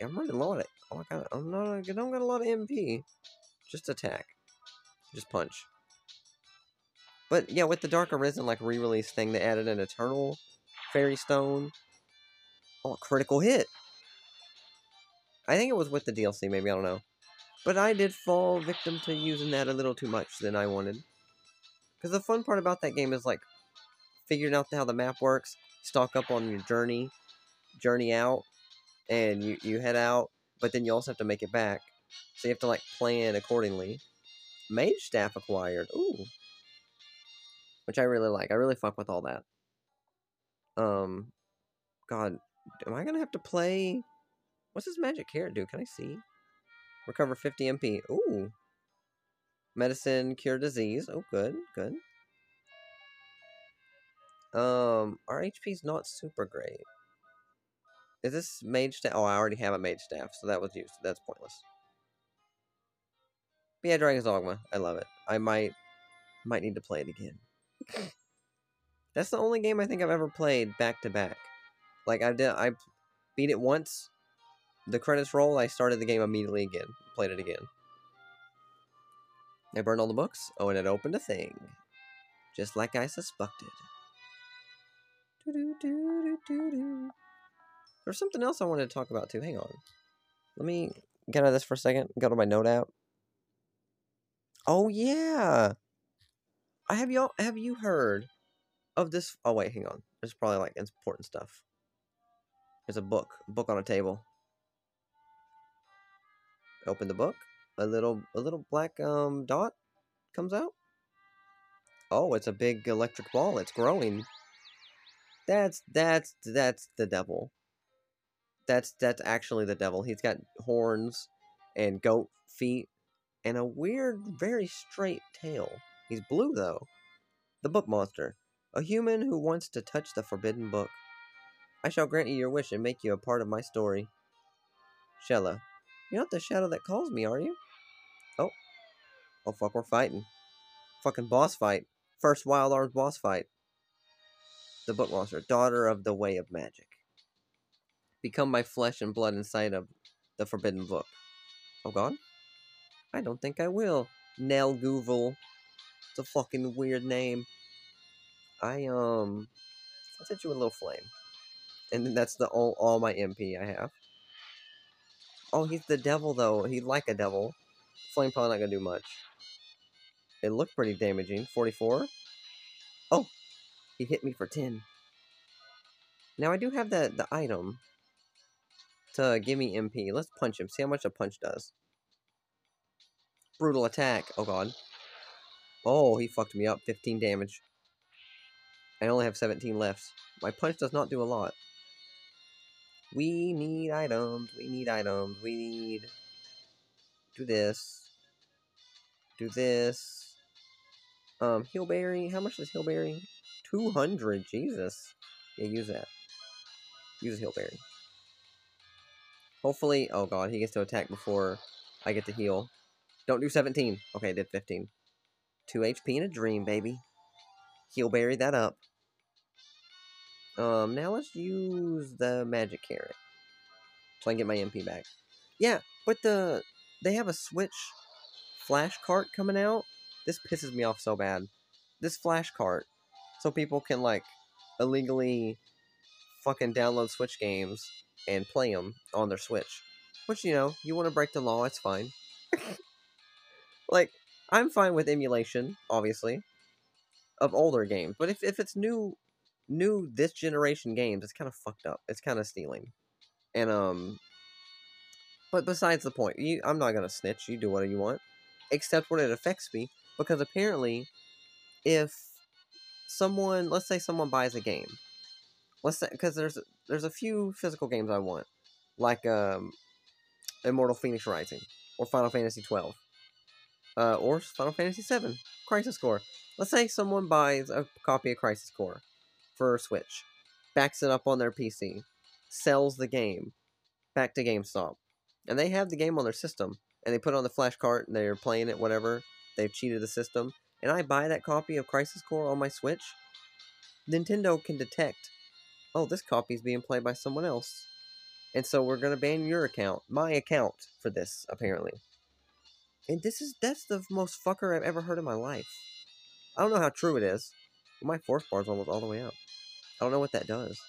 Yeah, I'm running low on it. Oh my god, I'm not. I don't got a lot of MP. Just attack, just punch. But yeah, with the Dark Arisen like re-release thing, they added an Eternal Ferrystone. Oh, critical hit. I think it was with the DLC, maybe, I don't know. But I did fall victim to using that a little too much than I wanted. Because the fun part about that game is, like, figuring out how the map works, stock up on your journey, journey out, and you, you head out, but then you also have to make it back. So you have to, like, plan accordingly. Mage Staff acquired. Ooh which I really like. I really fuck with all that. Um, God, am I gonna have to play? What's this magic carrot do? Can I see? Recover 50 MP. Ooh. Medicine, cure disease. Oh, good, good. Um, our HP's not super great. Is this mage staff? Oh, I already have a mage staff, so that was used. That's pointless. But yeah, Dragon's Dogma. I love it. I might might need to play it again. That's the only game I think I've ever played back to back. Like I did, I beat it once. The credits roll. I started the game immediately again. Played it again. I burned all the books. Oh, and it opened a thing, just like I suspected. There's something else I wanted to talk about too. Hang on. Let me get out of this for a second. Go to my note app. Oh yeah. I have y'all have you heard of this oh wait, hang on. There's probably like important stuff. There's a book. A book on a table. Open the book. A little a little black um dot comes out. Oh, it's a big electric ball. It's growing. That's that's that's the devil. That's that's actually the devil. He's got horns and goat feet and a weird, very straight tail. He's blue, though. The Book Monster. A human who wants to touch the forbidden book. I shall grant you your wish and make you a part of my story. Shella. You're not the shadow that calls me, are you? Oh. Oh, fuck, we're fighting. Fucking boss fight. First Wild Arms boss fight. The Book Monster. Daughter of the Way of Magic. Become my flesh and blood inside of the forbidden book. Oh, God? I don't think I will. Nelguvel. It's a fucking weird name. I, um, I'll set you a little flame. And that's the all, all my MP I have. Oh, he's the devil, though. He's like a devil. Flame probably not gonna do much. It looked pretty damaging. 44? Oh! He hit me for 10. Now, I do have the, the item to give me MP. Let's punch him. See how much a punch does. Brutal attack. Oh, God. Oh, he fucked me up. 15 damage. I only have 17 left. My punch does not do a lot. We need items. We need items. We need... Do this. Do this. Um, Heal Berry. How much is Heal Berry? 200. Jesus. Yeah, use that. Use Heal Berry. Hopefully... Oh, God. He gets to attack before I get to heal. Don't do 17. Okay, I did 15. 2 HP in a dream, baby. Heal Berry that up. Um, now let's use the magic carrot. So I can get my MP back. Yeah, but the they have a Switch flash cart coming out. This pisses me off so bad. This flash cart. So people can, like, illegally fucking download Switch games and play them on their Switch. Which, you know, you want to break the law, it's fine. like, I'm fine with emulation, obviously, of older games. But if, if it's new new this generation games, it's kind of fucked up. It's kind of stealing. And, um, but besides the point, you, I'm not going to snitch. You do whatever you want. Except when it affects me. Because apparently, if someone, let's say someone buys a game. Let's say, because there's, there's a few physical games I want. Like, um, Immortal Fenyx Rising. Or Final Fantasy 12. Uh, or Final Fantasy 7. Crisis Core. Let's say someone buys a copy of Crisis Core for a Switch, backs it up on their PC, sells the game back to GameStop. And they have the game on their system, and they put it on the flash cart, and they're playing it, whatever. They've cheated the system. And I buy that copy of Crisis Core on my Switch. Nintendo can detect, oh, this copy is being played by someone else. And so we're going to ban your account, my account, for this, apparently. And this is, that's the most fucker I've ever heard in my life. I don't know how true it is. My force bar's almost all the way up. I don't know what that does.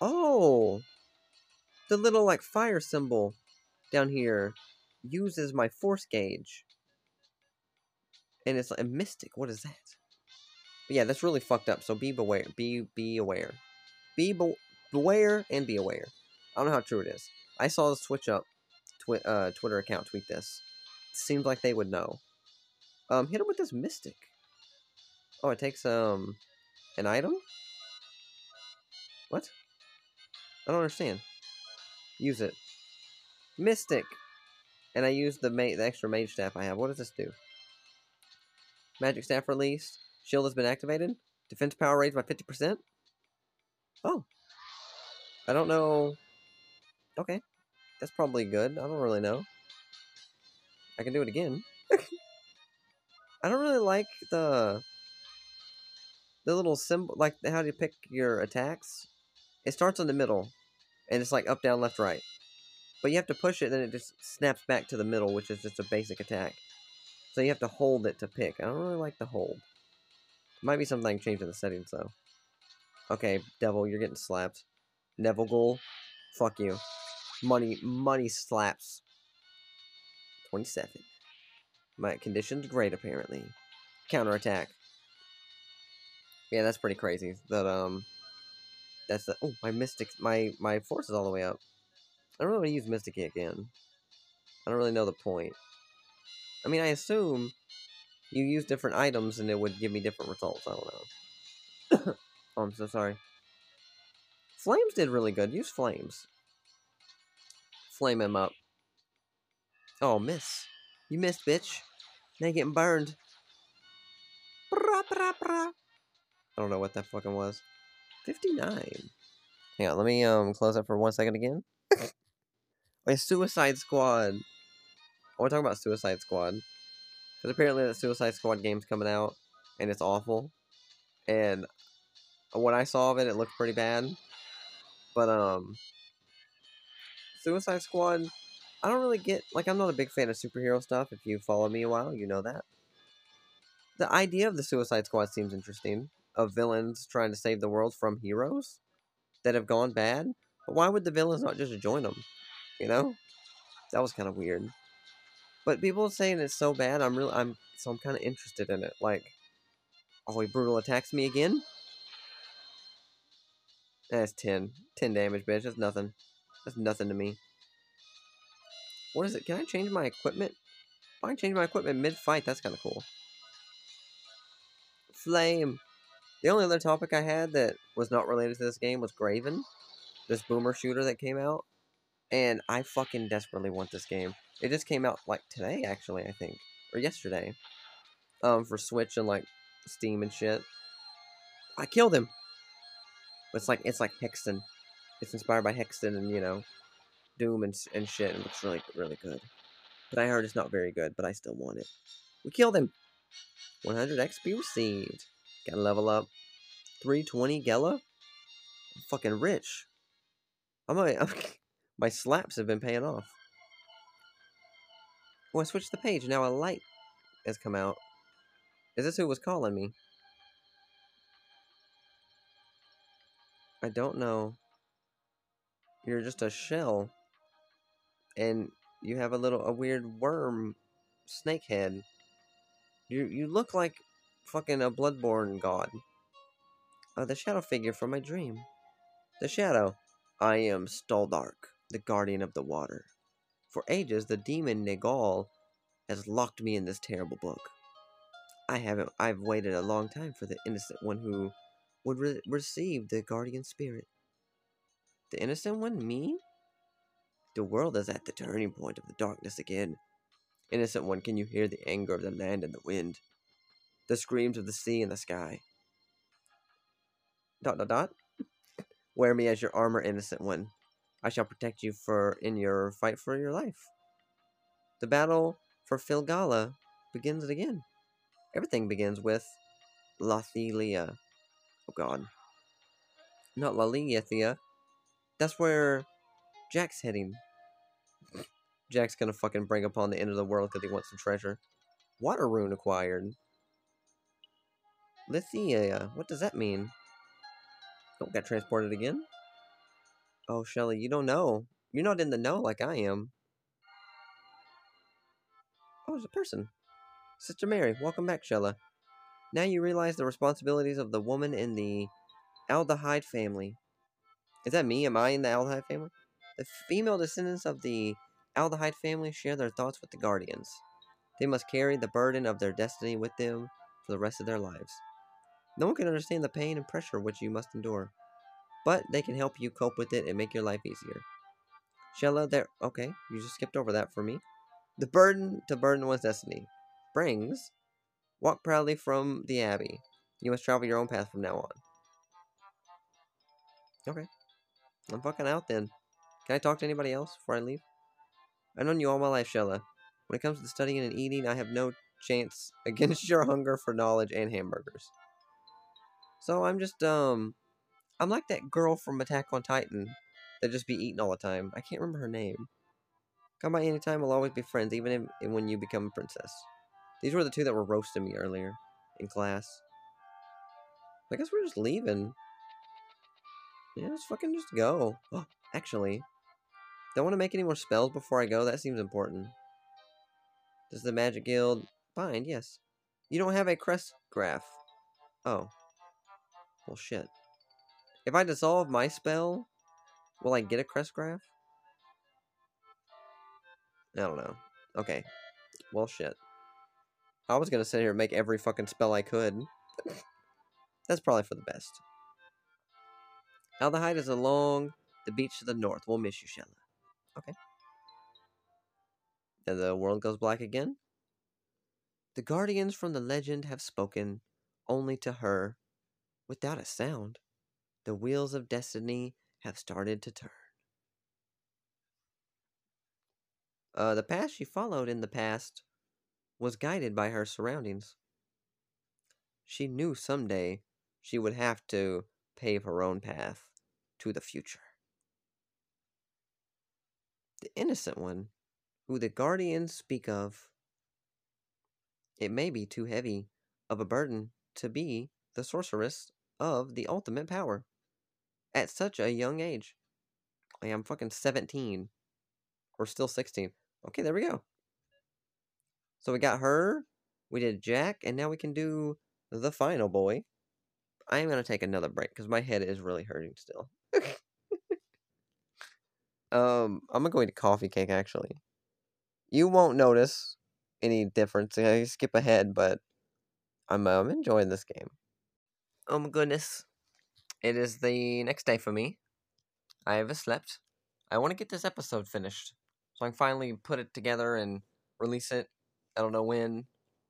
Oh! The little, like, fire symbol down here uses my force gauge. And it's a mystic. What is that? But yeah, that's really fucked up. So be beware. Be be aware. Be be beware and be aware. I don't know how true it is. I saw the Switch Up twi uh, Twitter account tweet this. Seems like they would know. Um, hit him with this mystic. Oh, it takes um an item? What? I don't understand. Use it. Mystic! And I use the, the extra mage staff I have. What does this do? Magic staff released. Shield has been activated. Defense power raised by 50%. Oh. I don't know. Okay. That's probably good. I don't really know. I can do it again. I don't really like the the little symbol, like how do you pick your attacks? It starts in the middle, and it's like up, down, left, right. But you have to push it, then it just snaps back to the middle, which is just a basic attack. So you have to hold it to pick. I don't really like the hold. Might be something I can change in the settings, though. Okay, Devil, you're getting slapped. Neville Ghoul, fuck you. Money, money slaps. 27. My condition's great, apparently. Counterattack. Yeah, that's pretty crazy. That um, that's the oh my mystic my my force is all the way up. I don't really want to use mystic again. I don't really know the point. I mean, I assume you use different items and it would give me different results. I don't know. oh, I'm so sorry. Flames did really good. Use flames. Flame him up. Oh, miss. You missed, bitch. Now you're getting burned. Bra, bra, bra. I don't know what that fucking was. 59. Hang on, let me um close that for one second again. Wait, Suicide Squad. I want to talk about Suicide Squad. Because apparently that Suicide Squad game's coming out, and it's awful. And when I saw of it, it looked pretty bad. But, um... Suicide Squad, I don't really get... Like, I'm not a big fan of superhero stuff. If you follow me a while, you know that. The idea of the Suicide Squad seems interesting of villains trying to save the world from heroes that have gone bad. But why would the villains not just join them? You know, that was kind of weird. But people saying it's so bad, I'm really, I'm, so I'm kind of interested in it. Like, oh, he brutal attacks me again. That's 10. 10 damage, bitch. That's nothing. That's nothing to me. What is it? Can I change my equipment? If I can change my equipment mid-fight, that's kind of cool. Flame. The only other topic I had that was not related to this game was Graven. this boomer shooter that came out, and I fucking desperately want this game. It just came out like today, actually, I think, or yesterday, um, for Switch and like Steam and shit. I killed him. It's like it's like Hexen. It's inspired by Hexen and you know, Doom and and shit. It looks really really good. But I heard it's not very good. But I still want it. We killed him. 100 XP received. Gotta level up. 320 Gella. I'm fucking rich. I'm, a, I'm my slaps have been paying off. Well, I switched the page. Now a light has come out. Is this who was calling me? I don't know. You're just a shell. And you have a little a weird worm snake head. You you look like fucking a bloodborne god. Uh, the shadow figure from my dream. The shadow. I am Stoldark, the guardian of the water. For ages, the demon Nagal has locked me in this terrible book. I haven't. I've waited a long time for the innocent one who would re receive the guardian spirit. The innocent one, me? The world is at the turning point of the darkness again. Innocent one, can you hear the anger of the land and the wind? The screams of the sea and the sky? Dot dot dot. Wear me as your armor, innocent one. I shall protect you for in your fight for your life. The battle for Filgaia begins again. Everything begins with Lathelia. Oh god. Not Laleathea. That's where Jack's heading. Jack's gonna fucking bring upon the end of the world because he wants some treasure. Water rune acquired. Lithia. Uh, uh, what does that mean? Oh, don't get transported again. Oh, Shelly, you don't know. You're not in the know like I am. Oh, there's a person. Sister Mary, welcome back, Shella. Now you realize the responsibilities of the woman in the Adlehyde family. Is that me? Am I in the Adlehyde family? The female descendants of the Adlehyde family share their thoughts with the Guardians. They must carry the burden of their destiny with them for the rest of their lives. No one can understand the pain and pressure which you must endure, but they can help you cope with it and make your life easier. Shella, there. Okay, you just skipped over that for me. The burden to burden one's destiny brings. Walk proudly from the abbey. You must travel your own path from now on. Okay. I'm fucking out then. Can I talk to anybody else before I leave? I've known you all my life, Shella. When it comes to studying and eating, I have no chance against your hunger for knowledge and hamburgers. So I'm just, um, I'm like that girl from Attack on Titan that just be eating all the time. I can't remember her name. Come by anytime, we'll always be friends, even if, when you become a princess. These were the two that were roasting me earlier in class. I guess we're just leaving. Yeah, let's fucking just go. Oh, actually, don't want to make any more spells before I go. That seems important. Does the Magic Guild bind? Yes. You don't have a crest graph. Oh. Well, shit. If I dissolve my spell, will I get a crest graph? I don't know. Okay. Well, shit. I was gonna sit here and make every fucking spell I could. That's probably for the best. Now the Adlehyde is along the beach to the north. We'll miss you, Shella. Okay. Then the world goes black again. The guardians from the legend have spoken only to her without a sound. The wheels of destiny have started to turn. Uh, the path she followed in the past was guided by her surroundings. She knew someday she would have to pave her own path to the future. The innocent one, who the guardians speak of, it may be too heavy of a burden to be the sorceress of the ultimate power at such a young age. I am fucking 17 or still 16. Okay, there we go. So we got her, we did Jack, and now we can do the final boy. I am going to take another break because my head is really hurting still. um, I'm going to go a coffee cake, actually. You won't notice any difference. I skip ahead, but I'm, I'm enjoying this game. Oh my goodness. It is the next day for me. I have slept. I want to get this episode finished so I can finally put it together and release it. I don't know when,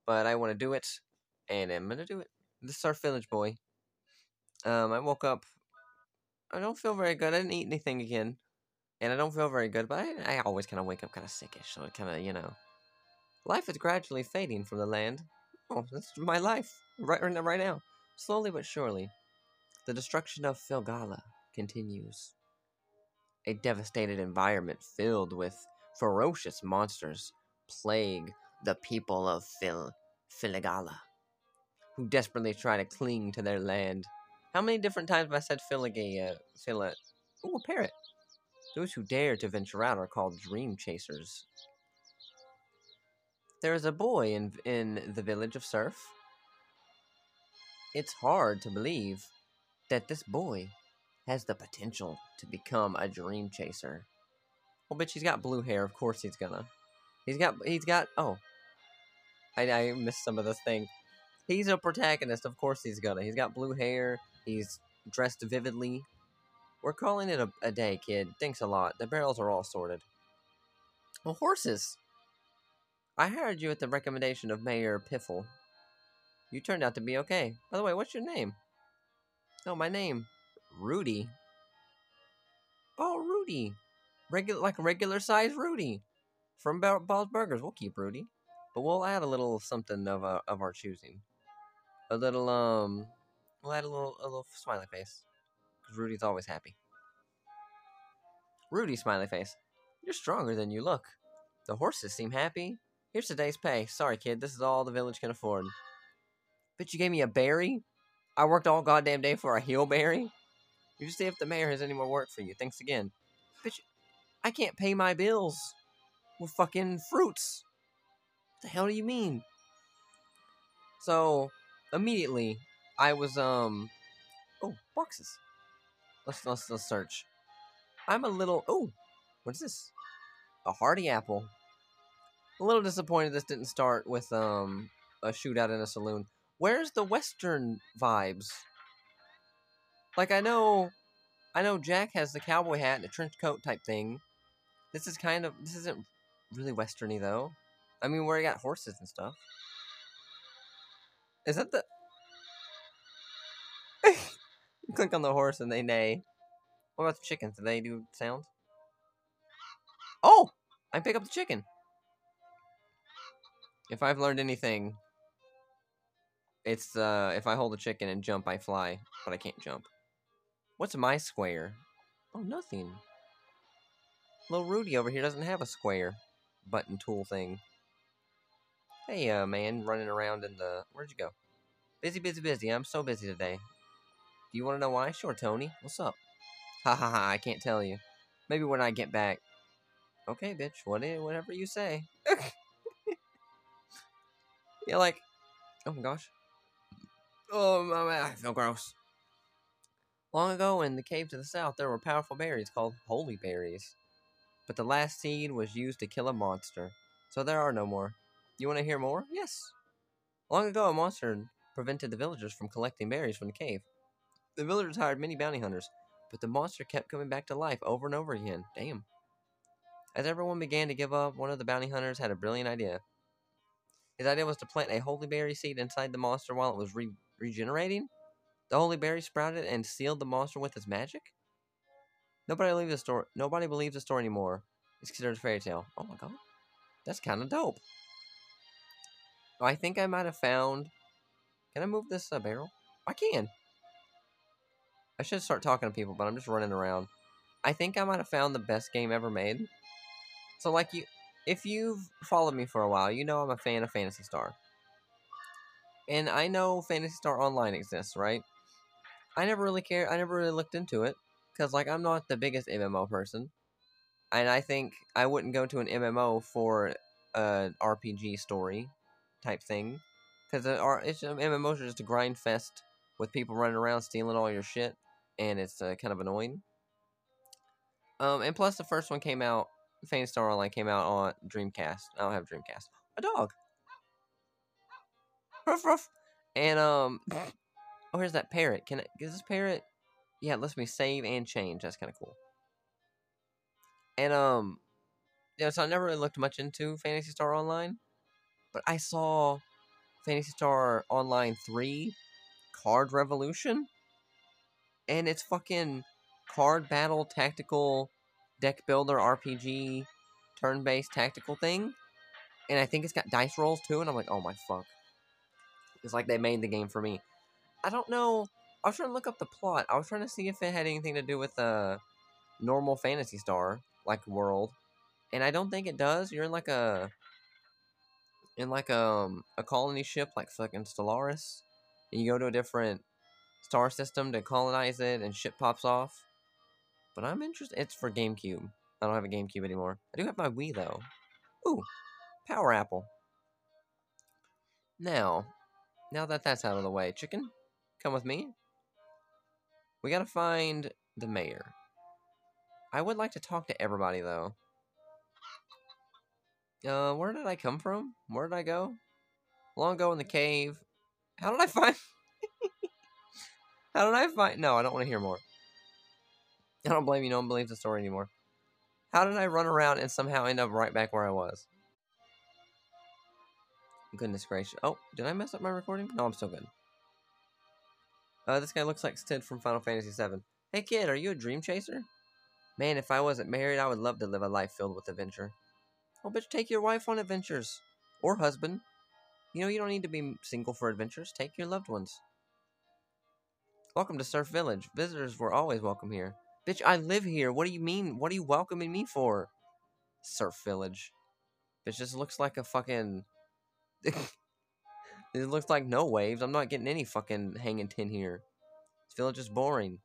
but I want to do it, and I'm gonna do it. This is our village boy. Um, I woke up. I don't feel very good. I didn't eat anything again, and I don't feel very good. But I, I always kind of wake up kind of sickish, so it kind of you know, life is gradually fading from the land. Oh, that's my life right right now, slowly but surely. The destruction of Filgaia continues. A devastated environment filled with ferocious monsters plague the people of Fil Filigala, who desperately try to cling to their land. How many different times have I said Filigay, uh, Phila... Ooh, a parrot. Those who dare to venture out are called dream chasers. There is a boy in, in the village of Surf. It's hard to believe that this boy has the potential to become a dream chaser. Well, bitch, he's got blue hair. Of course he's gonna. He's got. He's got. Oh, I I missed some of this thing. He's a protagonist. Of course he's gonna. He's got blue hair. He's dressed vividly. We're calling it a, a day, kid. Thanks a lot. The barrels are all sorted. Well, horses. I hired you at the recommendation of Mayor Piffle. You turned out to be okay. By the way, what's your name? Oh, my name. Rudy. Oh, Rudy. Regular, like a regular size Rudy. From Bob's Burgers. We'll keep Rudy. But we'll add a little something of, uh, of our choosing. A little, um, we'll add a little, a little smiley face. Because Rudy's always happy. Rudy, smiley face. You're stronger than you look. The horses seem happy. Here's today's pay. Sorry, kid. This is all the village can afford. But you gave me a berry? I worked all goddamn day for a Heal Berry? You see if the mayor has any more work for you. Thanks again. Bitch, I can't pay my bills with fucking fruits. What the hell do you mean? So, immediately, I was, um... Oh, boxes. Let's, let's, let's search. I'm a little... Oh, what is this? A hearty apple. A little disappointed this didn't start with, um, a shootout in a saloon. Where's the western vibes? Like I know, I know Jack has the cowboy hat and a trench coat type thing. This is kind of this isn't really westerny though. I mean, where you got horses and stuff. Is that the? click on the horse and they neigh. What about the chickens? Do they do sounds? Oh, I pick up the chicken. If I've learned anything, it's uh, if I hold a chicken and jump, I fly, but I can't jump. What's my square? Oh, nothing. Little Rudy over here doesn't have a square button tool thing. Hey, uh, man, running around in the... Where'd you go? Busy, busy, busy. I'm so busy today. Do you want to know why? Sure, Tony. What's up? Ha ha ha, I can't tell you. Maybe when I get back. Okay, bitch. What, whatever you say. yeah, like... Oh my gosh. Oh, my, I feel gross. Long ago, in the cave to the south, there were powerful berries called holy berries. But the last seed was used to kill a monster, so there are no more. You want to hear more? Yes. Long ago, a monster prevented the villagers from collecting berries from the cave. The villagers hired many bounty hunters, but the monster kept coming back to life over and over again. Damn. As everyone began to give up, one of the bounty hunters had a brilliant idea. His idea was to plant a holy berry seed inside the monster while it was re regenerating. The holy berry sprouted and sealed the monster with its magic. Nobody believes the story. Nobody believes the story anymore. It's considered a fairy tale. Oh my god, that's kind of dope. Oh, I think I might have found. Can I move this uh, barrel? I can. I should start talking to people, but I'm just running around. I think I might have found the best game ever made. So, like you, if you've followed me for a while, you know I'm a fan of Phantasy Star. And I know Phantasy Star Online exists, right? I never really care. I never really looked into it because, like, I'm not the biggest MMO person, and I think I wouldn't go to an MMO for an RPG story type thing because it's MMO is just a grind fest with people running around stealing all your shit, and it's uh, kind of annoying. Um, and plus the first one came out Phantasy Star Online came out on Dreamcast. I don't have Dreamcast. A dog. Ruff ruff. And um Oh here's that parrot. Can I is this parrot? Yeah, it lets me save and change. That's kinda cool. And um, yeah, so I never really looked much into Phantasy Star Online, but I saw Phantasy Star Online three, Card Revolution, and it's fucking card battle tactical deck builder RPG turn based tactical thing. And I think it's got dice rolls too, and I'm like, oh my fuck. It's like they made the game for me. I don't know. I was trying to look up the plot. I was trying to see if it had anything to do with a normal Phantasy Star like world, and I don't think it does. You're in like a in like um, a colony ship like fucking Stellaris, and you go to a different star system to colonize it, and shit pops off. But I'm interested. It's for GameCube. I don't have a GameCube anymore. I do have my Wii though. Ooh, Power Apple. Now, now that that's out of the way, chicken, come with me. We gotta find the mayor. I would like to talk to everybody though. Uh, where did I come from? Where did I go? Long ago in the cave. How did I find? How did I find? No, I don't want to hear more. I don't blame you. No one believes the story anymore. How did I run around and somehow end up right back where I was? Goodness gracious. Oh, did I mess up my recording? No, I'm still good. Uh, this guy looks like Cid from Final Fantasy VII. Hey kid, are you a dream chaser? Man, if I wasn't married, I would love to live a life filled with adventure. Oh, bitch, take your wife on adventures. Or husband. You know, you don't need to be single for adventures. Take your loved ones. Welcome to Surf Village. Visitors were always welcome here. Bitch, I live here. What do you mean? What are you welcoming me for? Surf Village. Bitch, this looks like a fucking... it looks like no waves. I'm not getting any fucking hanging tin here. This village is boring.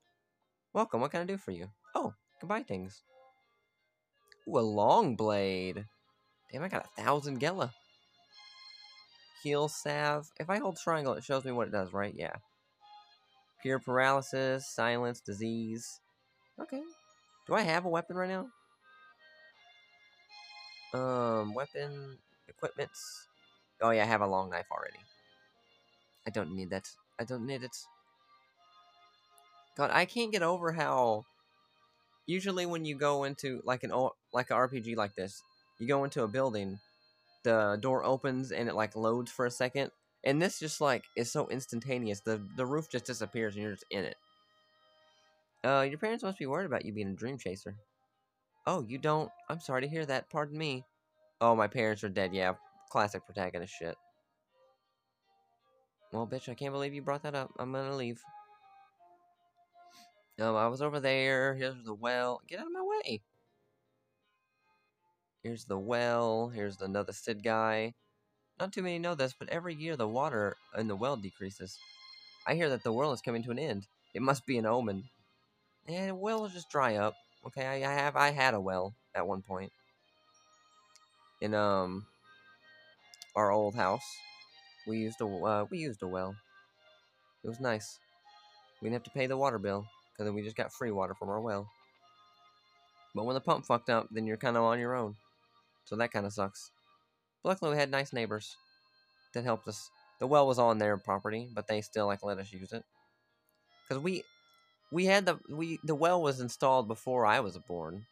Welcome, what can I do for you? Oh, buy things. Ooh, a long blade. Damn, I got a thousand Gella. Heal salve. If I hold triangle, it shows me what it does, right? Yeah. Pure paralysis, silence, disease. Okay. Do I have a weapon right now? Um, weapon, equipments. Oh yeah, I have a long knife already. I don't need that. I don't need it. God, I can't get over how usually when you go into like an like an RPG like this, you go into a building, the door opens and it like loads for a second, and this just like is so instantaneous. The the roof just disappears and you're just in it. Uh, your parents must be worried about you being a dream chaser. Oh, you don't? I'm sorry to hear that. Pardon me. Oh, my parents are dead. Yeah, classic protagonist shit. Well, bitch, I can't believe you brought that up. I'm gonna leave. Um, I was over there. Here's the well. Get out of my way. Here's the well. Here's another Cid guy. Not too many know this, but every year the water in the well decreases. I hear that the world is coming to an end. It must be an omen. And well will just dry up. Okay, I, I have I had a well at one point. In um our old house. We used a uh, we used a well. It was nice. We didn't have to pay the water bill because we just got free water from our well. But when the pump fucked up, then you're kind of on your own. So that kind of sucks. But luckily, we had nice neighbors that helped us. The well was on their property, but they still like let us use it. Because we we had the we the well was installed before I was born,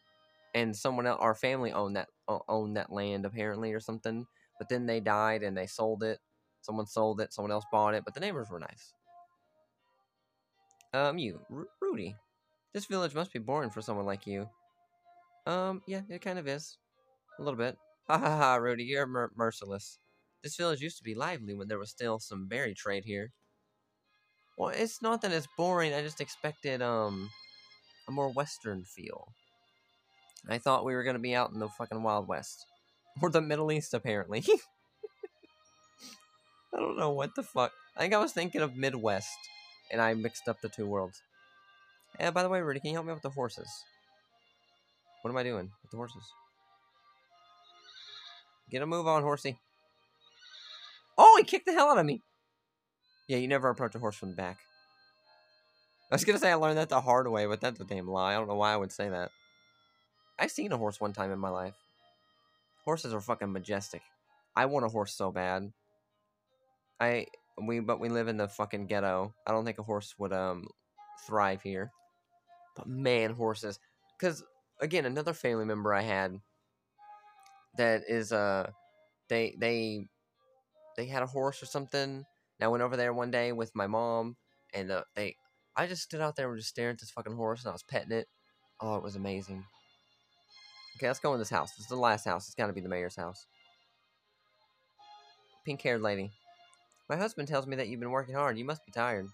and someone else, our family owned that owned that land apparently or something. But then they died and they sold it. Someone sold it. Someone else bought it. But the neighbors were nice. Um, you, R Rudy. This village must be boring for someone like you. Um, yeah, it kind of is. A little bit. Ha ha ha, Rudy, you're mer merciless. This village used to be lively when there was still some berry trade here. Well, it's not that it's boring, I just expected, um, a more western feel. I thought we were gonna be out in the fucking Wild West. Or the Middle East, apparently. I don't know what the fuck. I think I was thinking of Midwest and I mixed up the two worlds. And by the way, Rudy, can you help me with the horses? What am I doing with the horses? Get a move on, horsey. Oh, he kicked the hell out of me. Yeah, you never approach a horse from the back. I was gonna say I learned that the hard way, but that's a damn lie. I don't know why I would say that. I've seen a horse one time in my life. Horses are fucking majestic. I want a horse so bad. I we but we live in the fucking ghetto. I don't think a horse would um thrive here. But man, horses, because again another family member I had that is uh they they they had a horse or something. And I went over there one day with my mom and uh, they I just stood out there and just staring at this fucking horse and I was petting it. Oh, it was amazing. Okay, let's go in this house. This is the last house. It's got to be the mayor's house. Pink-haired lady. My husband tells me that you've been working hard. You must be tired.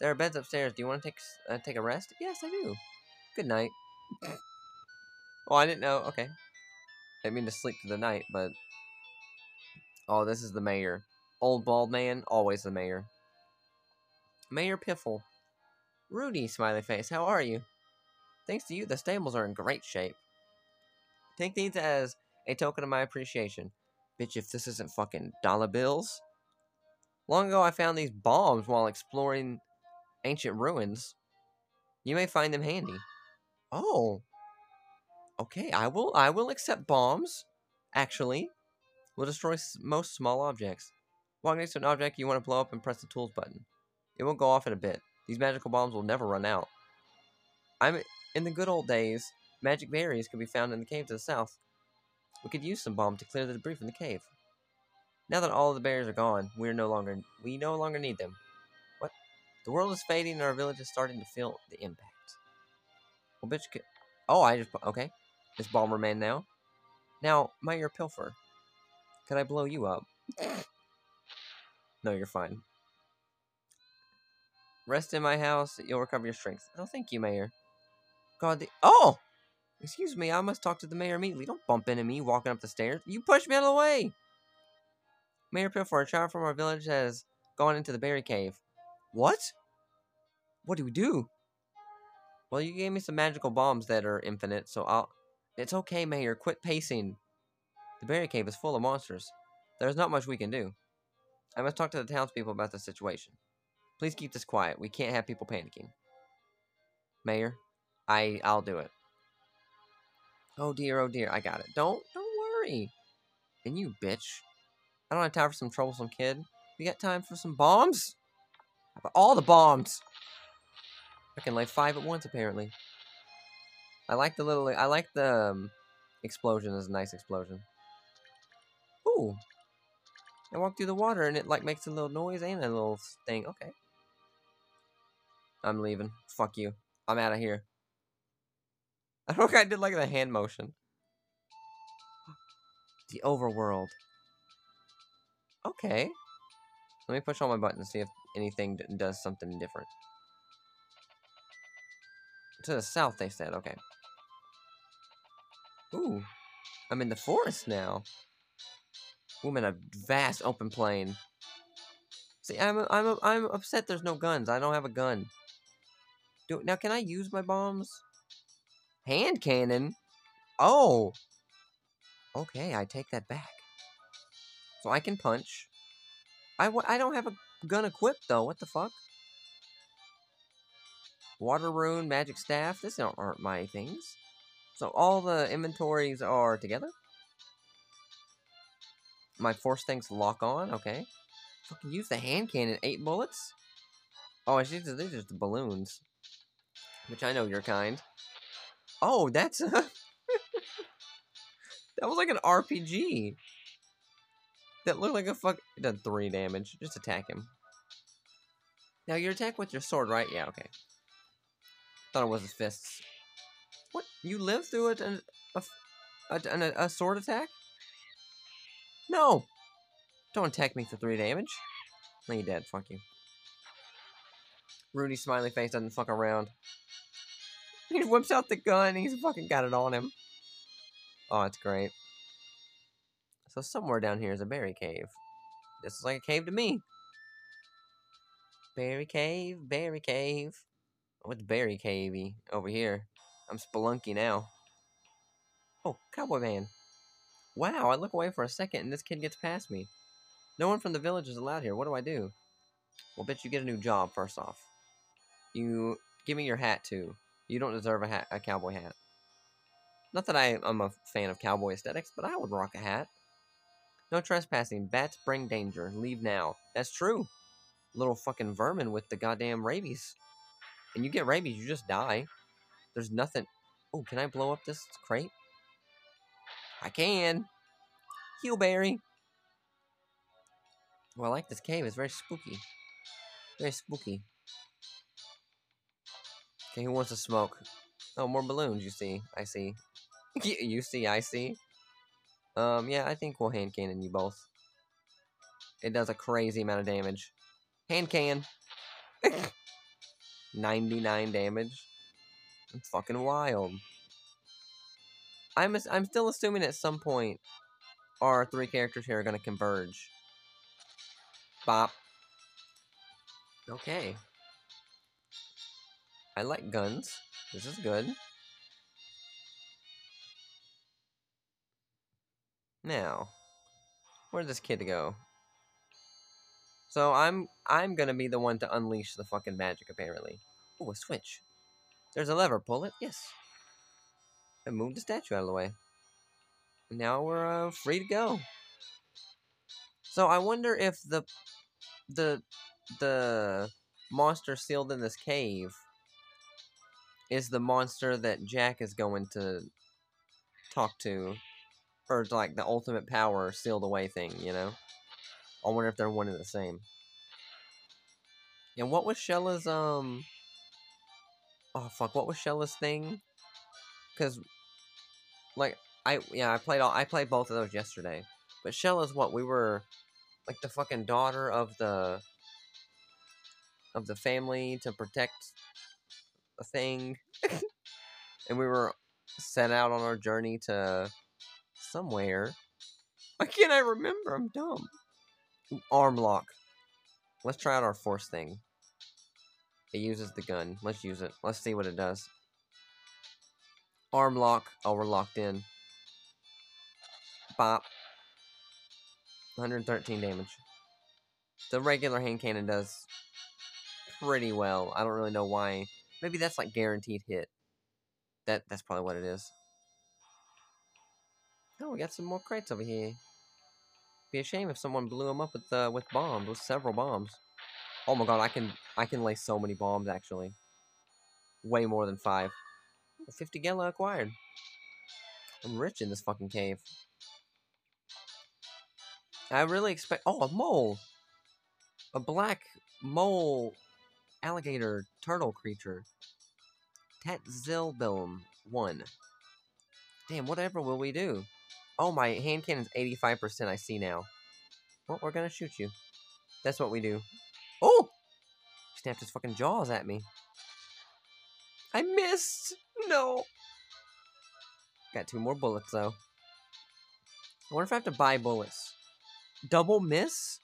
There are beds upstairs. Do you want to take uh, take a rest? Yes, I do. Good night. oh, I didn't know. Okay. I mean to sleep through the night, but... Oh, this is the mayor. Old bald man, always the mayor. Mayor Piffle. Rudy, smiley face, how are you? Thanks to you, the stables are in great shape. Take these as a token of my appreciation. Bitch, if this isn't fucking dollar bills. Long ago, I found these bombs while exploring ancient ruins. You may find them handy. Oh. Okay, I will I will accept bombs. Actually, will destroy most small objects. Walk next to an object you want to blow up and press the tools button. It will go off in a bit. These magical bombs will never run out. I'm in the good old days. Magic berries could be found in the cave to the south. We could use some bomb to clear the debris from the cave. Now that all of the berries are gone, we are no longer we no longer need them. What? The world is fading and our village is starting to feel the impact. Well, bitch, could, oh, I just okay. It's Bomber Man now. Now, Mayor Pilfer, can I blow you up? no, you're fine. Rest in my house, you'll recover your strength. Oh, thank you, Mayor. God, the- Oh! Excuse me, I must talk to the mayor immediately. Don't bump into me walking up the stairs. You push me out of the way! Mayor Pilfer, a child from our village has gone into the berry cave. What? What do we do? Well, you gave me some magical bombs that are infinite, so I'll... It's okay, Mayor. Quit pacing. The berry cave is full of monsters. There's not much we can do. I must talk to the townspeople about the situation. Please keep this quiet. We can't have people panicking. Mayor, I I'll do it. Oh dear, oh dear, I got it. Don't don't worry. And you bitch. I don't have time for some troublesome kid. We got time for some bombs? All the bombs? I can lay five at once apparently. I like the little I like the um, explosion. It's a nice explosion. Ooh. I walk through the water and it like makes a little noise and a little thing. Okay. I'm leaving. Fuck you. I'm out of here. I don't think I did like the hand motion. The overworld. Okay. Let me push all my buttons, see if anything does something different. To the south, they said. Okay. Ooh. I'm in the forest now. Ooh, I'm in a vast open plain. See, I'm I'm I'm upset. There's no guns. I don't have a gun. Do now? Can I use my bombs? Hand cannon. Oh. Okay, I take that back. So I can punch. I I don't have a gun equipped though. What the fuck? Water rune, magic staff. This aren't my things. So all the inventories are together. My force things lock on. Okay. Fucking use the hand cannon. Eight bullets. Oh, I see. These are just balloons. Which I know your kind. Oh, that's a... that was like an RPG. That looked like a fuck... It done three damage. Just attack him. Now, you attack with your sword, right? Yeah, okay. Thought it was his fists. What? You lived through it a, a, a, a sword attack? No! Don't attack me for three damage. No, you dead. Fuck you. Rudy smiley face doesn't fuck around. He whips out the gun. And he's fucking got it on him. Oh, it's great. So somewhere down here is a berry cave. This is like a cave to me. Berry cave, berry cave. Oh, What's berry cavey over here? I'm spelunky now. Oh, cowboy man. Wow, I look away for a second and this kid gets past me. No one from the village is allowed here. What do I do? Well, bet you get a new job, first off. You give me your hat, too. You don't deserve a hat, a cowboy hat. Not that I, am a fan of cowboy aesthetics, but I would rock a hat. No trespassing. Bats bring danger. Leave now. That's true. Little fucking vermin with the goddamn rabies. And you get rabies, you just die. There's nothing. Oh, can I blow up this crate? I can. Heelberry. Well, I like this cave. It's very spooky. Very spooky. Okay, who wants to smoke? Oh, more balloons, you see. I see. you see, I see. Um, yeah, I think we'll hand cannon you both. It does a crazy amount of damage. Hand can. 99 damage. It's fucking wild. I'm I'm still assuming at some point our three characters here are gonna converge. Bop. Okay. I like guns. This is good. Now, where'd this kid go? So I'm I'm gonna be the one to unleash the fucking magic apparently. Oh, a switch. There's a lever. Pull it. Yes. And move the statue out of the way. Now we're uh, free to go. So I wonder if the the the monster sealed in this cave is the monster that Jack is going to talk to, or like the ultimate power sealed away thing. You know. I wonder if they're one and the same. And what was Shella's um oh fuck, what was Shella's thing? Cause like I yeah, I played all I played both of those yesterday. But Shella's what we were like the fucking daughter of the of the family to protect a thing. and we were sent out on our journey to somewhere. Why can't I remember? I'm dumb. Arm lock. Let's try out our force thing. It uses the gun. Let's use it. Let's see what it does. Arm lock. Oh, we're locked in. Bop. 113 damage. The regular hand cannon does pretty well. I don't really know why. Maybe that's like guaranteed hit. That That's probably what it is. Oh, we got some more crates over here. Be a shame if someone blew them up with uh, with bombs, with several bombs. Oh my god, I can I can lay so many bombs actually. Way more than five. 50 Gella acquired. I'm rich in this fucking cave. I really expect oh a mole. A black mole alligator turtle creature. Tatzilbilm one. Damn, whatever will we do? Oh, my hand cannon's 85%, I see now. Well, we're gonna shoot you. That's what we do. Oh! Snapped his fucking jaws at me. I missed! No! Got two more bullets, though. I wonder if I have to buy bullets. Double miss?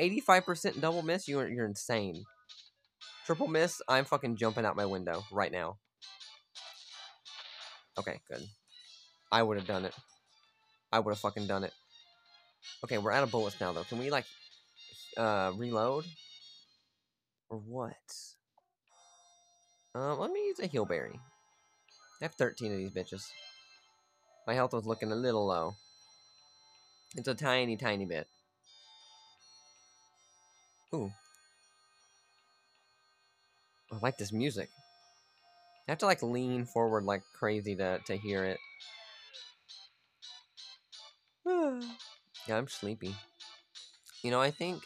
85% double miss? You're, you're insane. Triple miss? I'm fucking jumping out my window right now. Okay, good. I would have done it. I would have fucking done it. Okay, we're out of bullets now, though. Can we, like, uh, reload? Or what? Uh, let me use a heal berry. I have 13 of these bitches. My health was looking a little low. It's a tiny, tiny bit. Ooh. I like this music. I have to, like, lean forward like crazy to, to hear it. yeah, I'm sleepy. You know, I think...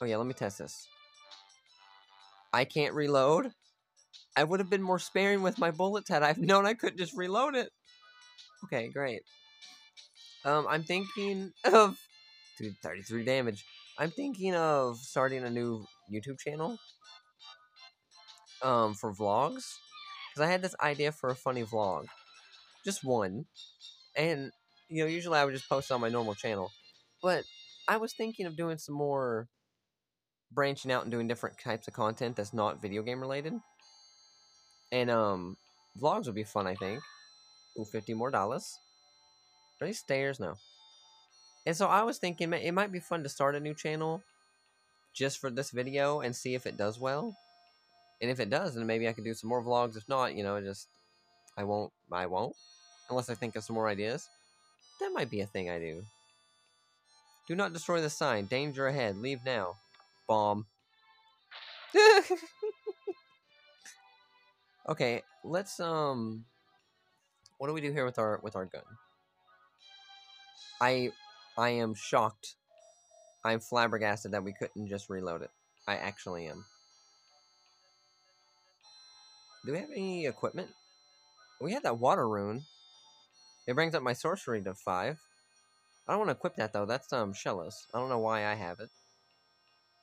Oh yeah, let me test this. I can't reload? I would have been more sparing with my bullets had I've known I couldn't just reload it. Okay, great. Um, I'm thinking of... Dude, 33 damage. I'm thinking of starting a new YouTube channel. Um, for vlogs. Because I had this idea for a funny vlog. Just one. And you know, usually I would just post on my normal channel. But I was thinking of doing some more branching out and doing different types of content that's not video game related. And um vlogs would be fun, I think. Ooh, 50 more dollars. Are these stairs? No. And so I was thinking it might be fun to start a new channel just for this video and see if it does well. And if it does, then maybe I can do some more vlogs. If not, you know, just I won't I won't. Unless I think of some more ideas. That might be a thing I do. Do not destroy the sign. Danger ahead. Leave now. Bomb. Okay, let's um what do we do here with our with our gun? I I am shocked. I'm flabbergasted that we couldn't just reload it. I actually am. Do we have any equipment? We had that water rune. It brings up my sorcery to five. I don't want to equip that though. That's um Shellos. I don't know why I have it.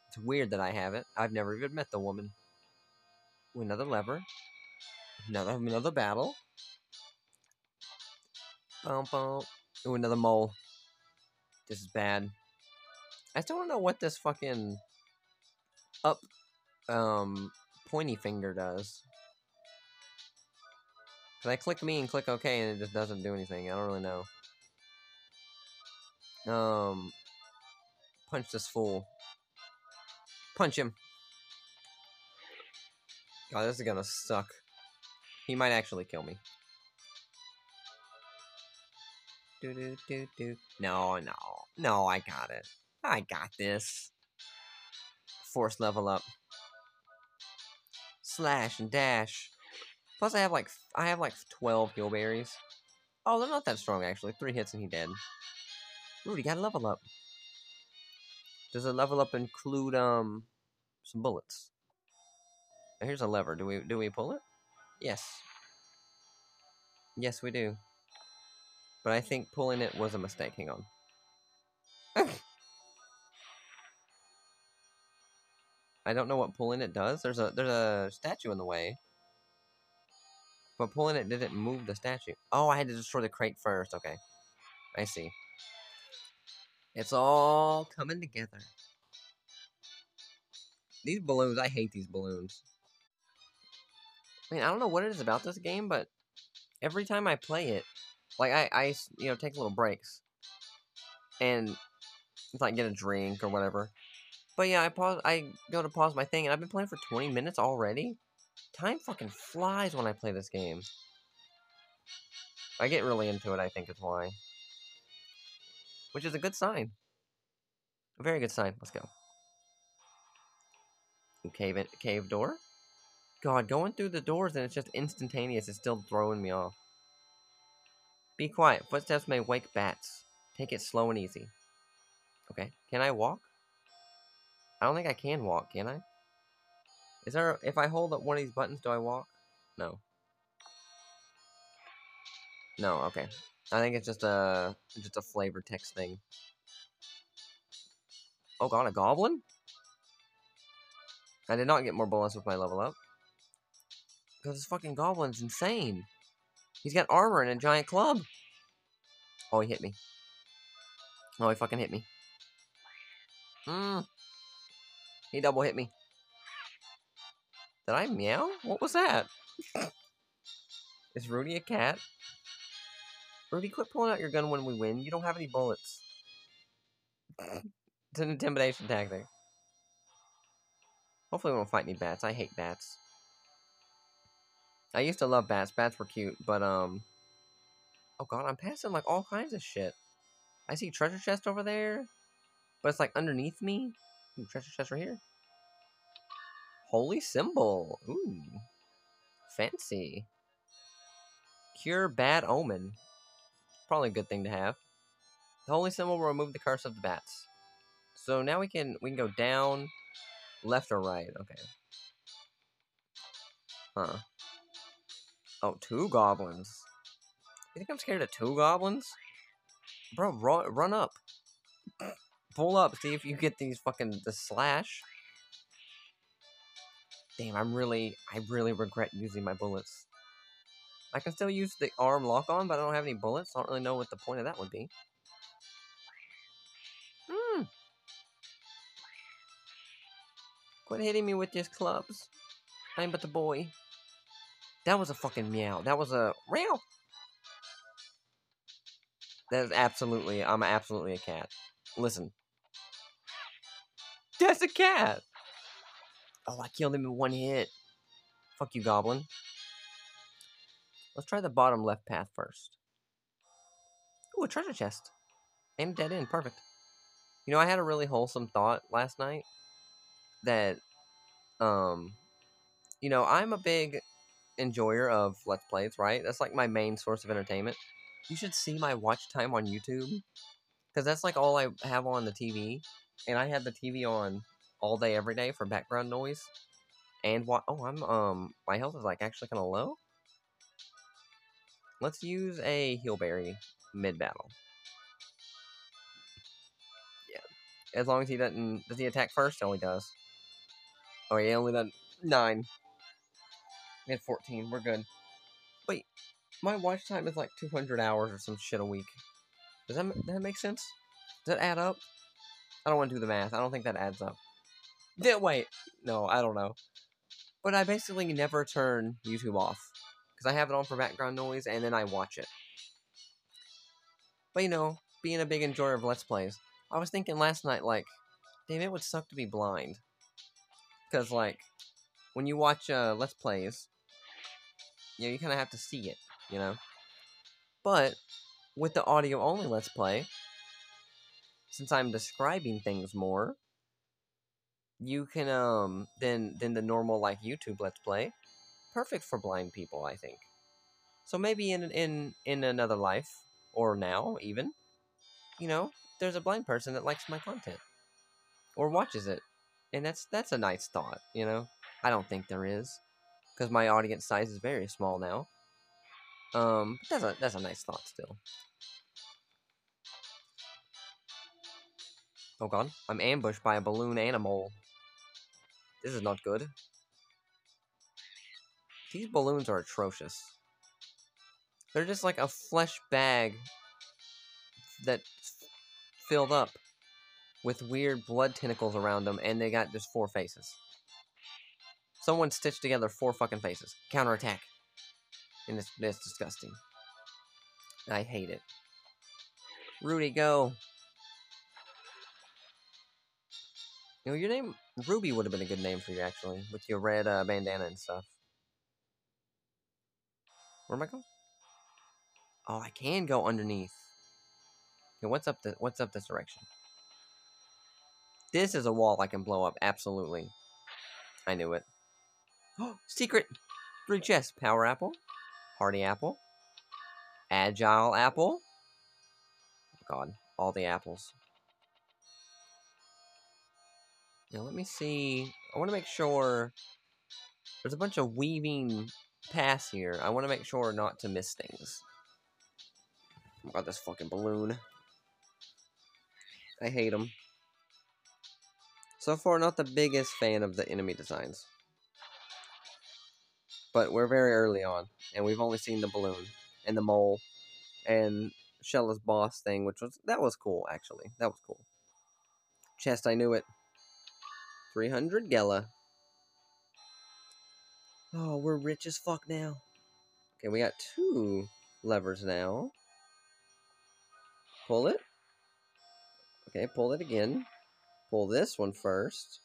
It's weird that I have it. I've never even met the woman. Ooh, another lever. Another another battle. Bum, bum. Ooh, another mole. This is bad. I still don't know what this fucking up um pointy finger does. Cause I click me and click OK and it just doesn't do anything. I don't really know. Um, punch this fool. Punch him. God, this is gonna suck. He might actually kill me. Do do do do. No, no, no! I got it. I got this. Force level up. Slash and dash. Plus, I have like I have like twelve heal berries. Oh, they're not that strong actually. Three hits and he dead. Rudy got a level up. Does a level up include um some bullets? Here's a lever. Do we do we pull it? Yes. Yes, we do. But I think pulling it was a mistake. Hang on. I don't know what pulling it does. There's a there's a statue in the way. But pulling it didn't move the statue. Oh, I had to destroy the crate first. Okay. I see. It's all coming together. These balloons, I hate these balloons. I mean, I don't know what it is about this game, but every time I play it, like I, I you know, take little breaks, and it's like get a drink or whatever. But yeah, I pause. I go to pause my thing, and I've been playing for 20 minutes already. Time fucking flies when I play this game. I get really into it. I think is why which is a good sign. A very good sign. Let's go. Cave in, cave door. God, going through the doors and it's just instantaneous. It's still throwing me off. Be quiet. Footsteps may wake bats. Take it slow and easy. Okay. Can I walk? I don't think I can walk, can I? Is there... If I hold up one of these buttons, do I walk? No. No, okay. I think it's just a just a flavor text thing. Oh god, a goblin? I did not get more bullets with my level up. Because this fucking goblin's insane. He's got armor and a giant club. Oh, he hit me. Oh, he fucking hit me. Hmm. He double hit me. Did I meow? What was that? Is Rudy a cat? Rudy, quit pulling out your gun when we win. You don't have any bullets. it's an intimidation tactic. Hopefully we won't fight any bats. I hate bats. I used to love bats. Bats were cute, but, um... Oh god, I'm passing, like, all kinds of shit. I see treasure chest over there, but it's, like, underneath me. Ooh, treasure chest right here. Holy symbol. Ooh. Fancy. Cure bad omen. Probably a good thing to have. The holy symbol will remove the curse of the bats. So now we can we can go down, left or right. Okay. Huh. Oh, two goblins. You think I'm scared of two goblins? Bro, run, run up. Pull up, see if you get these fucking, the slash. Damn, I'm really, I really regret using my bullets. I can still use the arm lock on, but I don't have any bullets. I don't really know what the point of that would be. Hmm. Quit hitting me with these clubs. I'm but the boy. That was a fucking meow. That was a meow. That is absolutely, I'm absolutely a cat. Listen. That's a cat! Oh, I killed him in one hit. Fuck you, goblin. Let's try the bottom left path first. Ooh, a treasure chest. And dead end. Perfect. You know, I had a really wholesome thought last night that, um, you know, I'm a big, enjoyer of Let's Plays, right? That's like my main source of entertainment. You should see my watch time on YouTube. Because that's like all I have on the TV. And I have the TV on all day, every day for background noise. And what? Oh, I'm, um, my health is like actually kind of low. Let's use a healberry mid-battle. Yeah. As long as he doesn't... Does he attack first? He does. Oh, he only done 9. We had 14. We're good. Wait. My watch time is like 200 hours or some shit a week. Does that, does that make sense? Does that add up? I don't want to do the math. I don't think that adds up. Did, wait. No, I don't know. But I basically never turn YouTube off. Because I have it on for background noise, and then I watch it. But, you know, being a big enjoyer of Let's Plays, I was thinking last night, like, damn, it would suck to be blind. Because, like, when you watch uh, Let's Plays, you know, you kind of have to see it, you know? But, with the audio-only Let's Play, since I'm describing things more, you can, um, than, than the normal, like, YouTube Let's Play, perfect for blind people, I think. So maybe in, in, in another life, or now, even, you know, there's a blind person that likes my content. Or watches it. And that's, that's a nice thought, you know? I don't think there is. Because my audience size is very small now. Um, but that's a, that's a nice thought still. Oh god, I'm ambushed by a balloon animal. This is not good. These balloons are atrocious. They're just like a flesh bag that's filled up with weird blood tentacles around them, and they got just four faces. Someone stitched together four fucking faces. Counterattack. And it's, it's disgusting. I hate it. Rudy, go. Know, your name, Ruby would have been a good name for you, actually, with your red uh, bandana and stuff. Where am I going? Oh, I can go underneath. Okay, what's up? The, what's up this direction? This is a wall I can blow up. Absolutely. I knew it. Oh, secret! Three chests. Power apple. Hardy apple. Agile apple. Oh God, all the apples. Now let me see. I want to make sure. There's a bunch of weaving paths here. I want to make sure not to miss things. Oh God, this fucking balloon. I hate them. So far, not the biggest fan of the enemy designs. But we're very early on, and we've only seen the balloon, and the mole, and Shella's boss thing, which was, that was cool, actually. That was cool. Chest, I knew it. 300 Gella. Oh, we're rich as fuck now. Okay, we got two levers now. Pull it. Okay, pull it again. Pull this one first.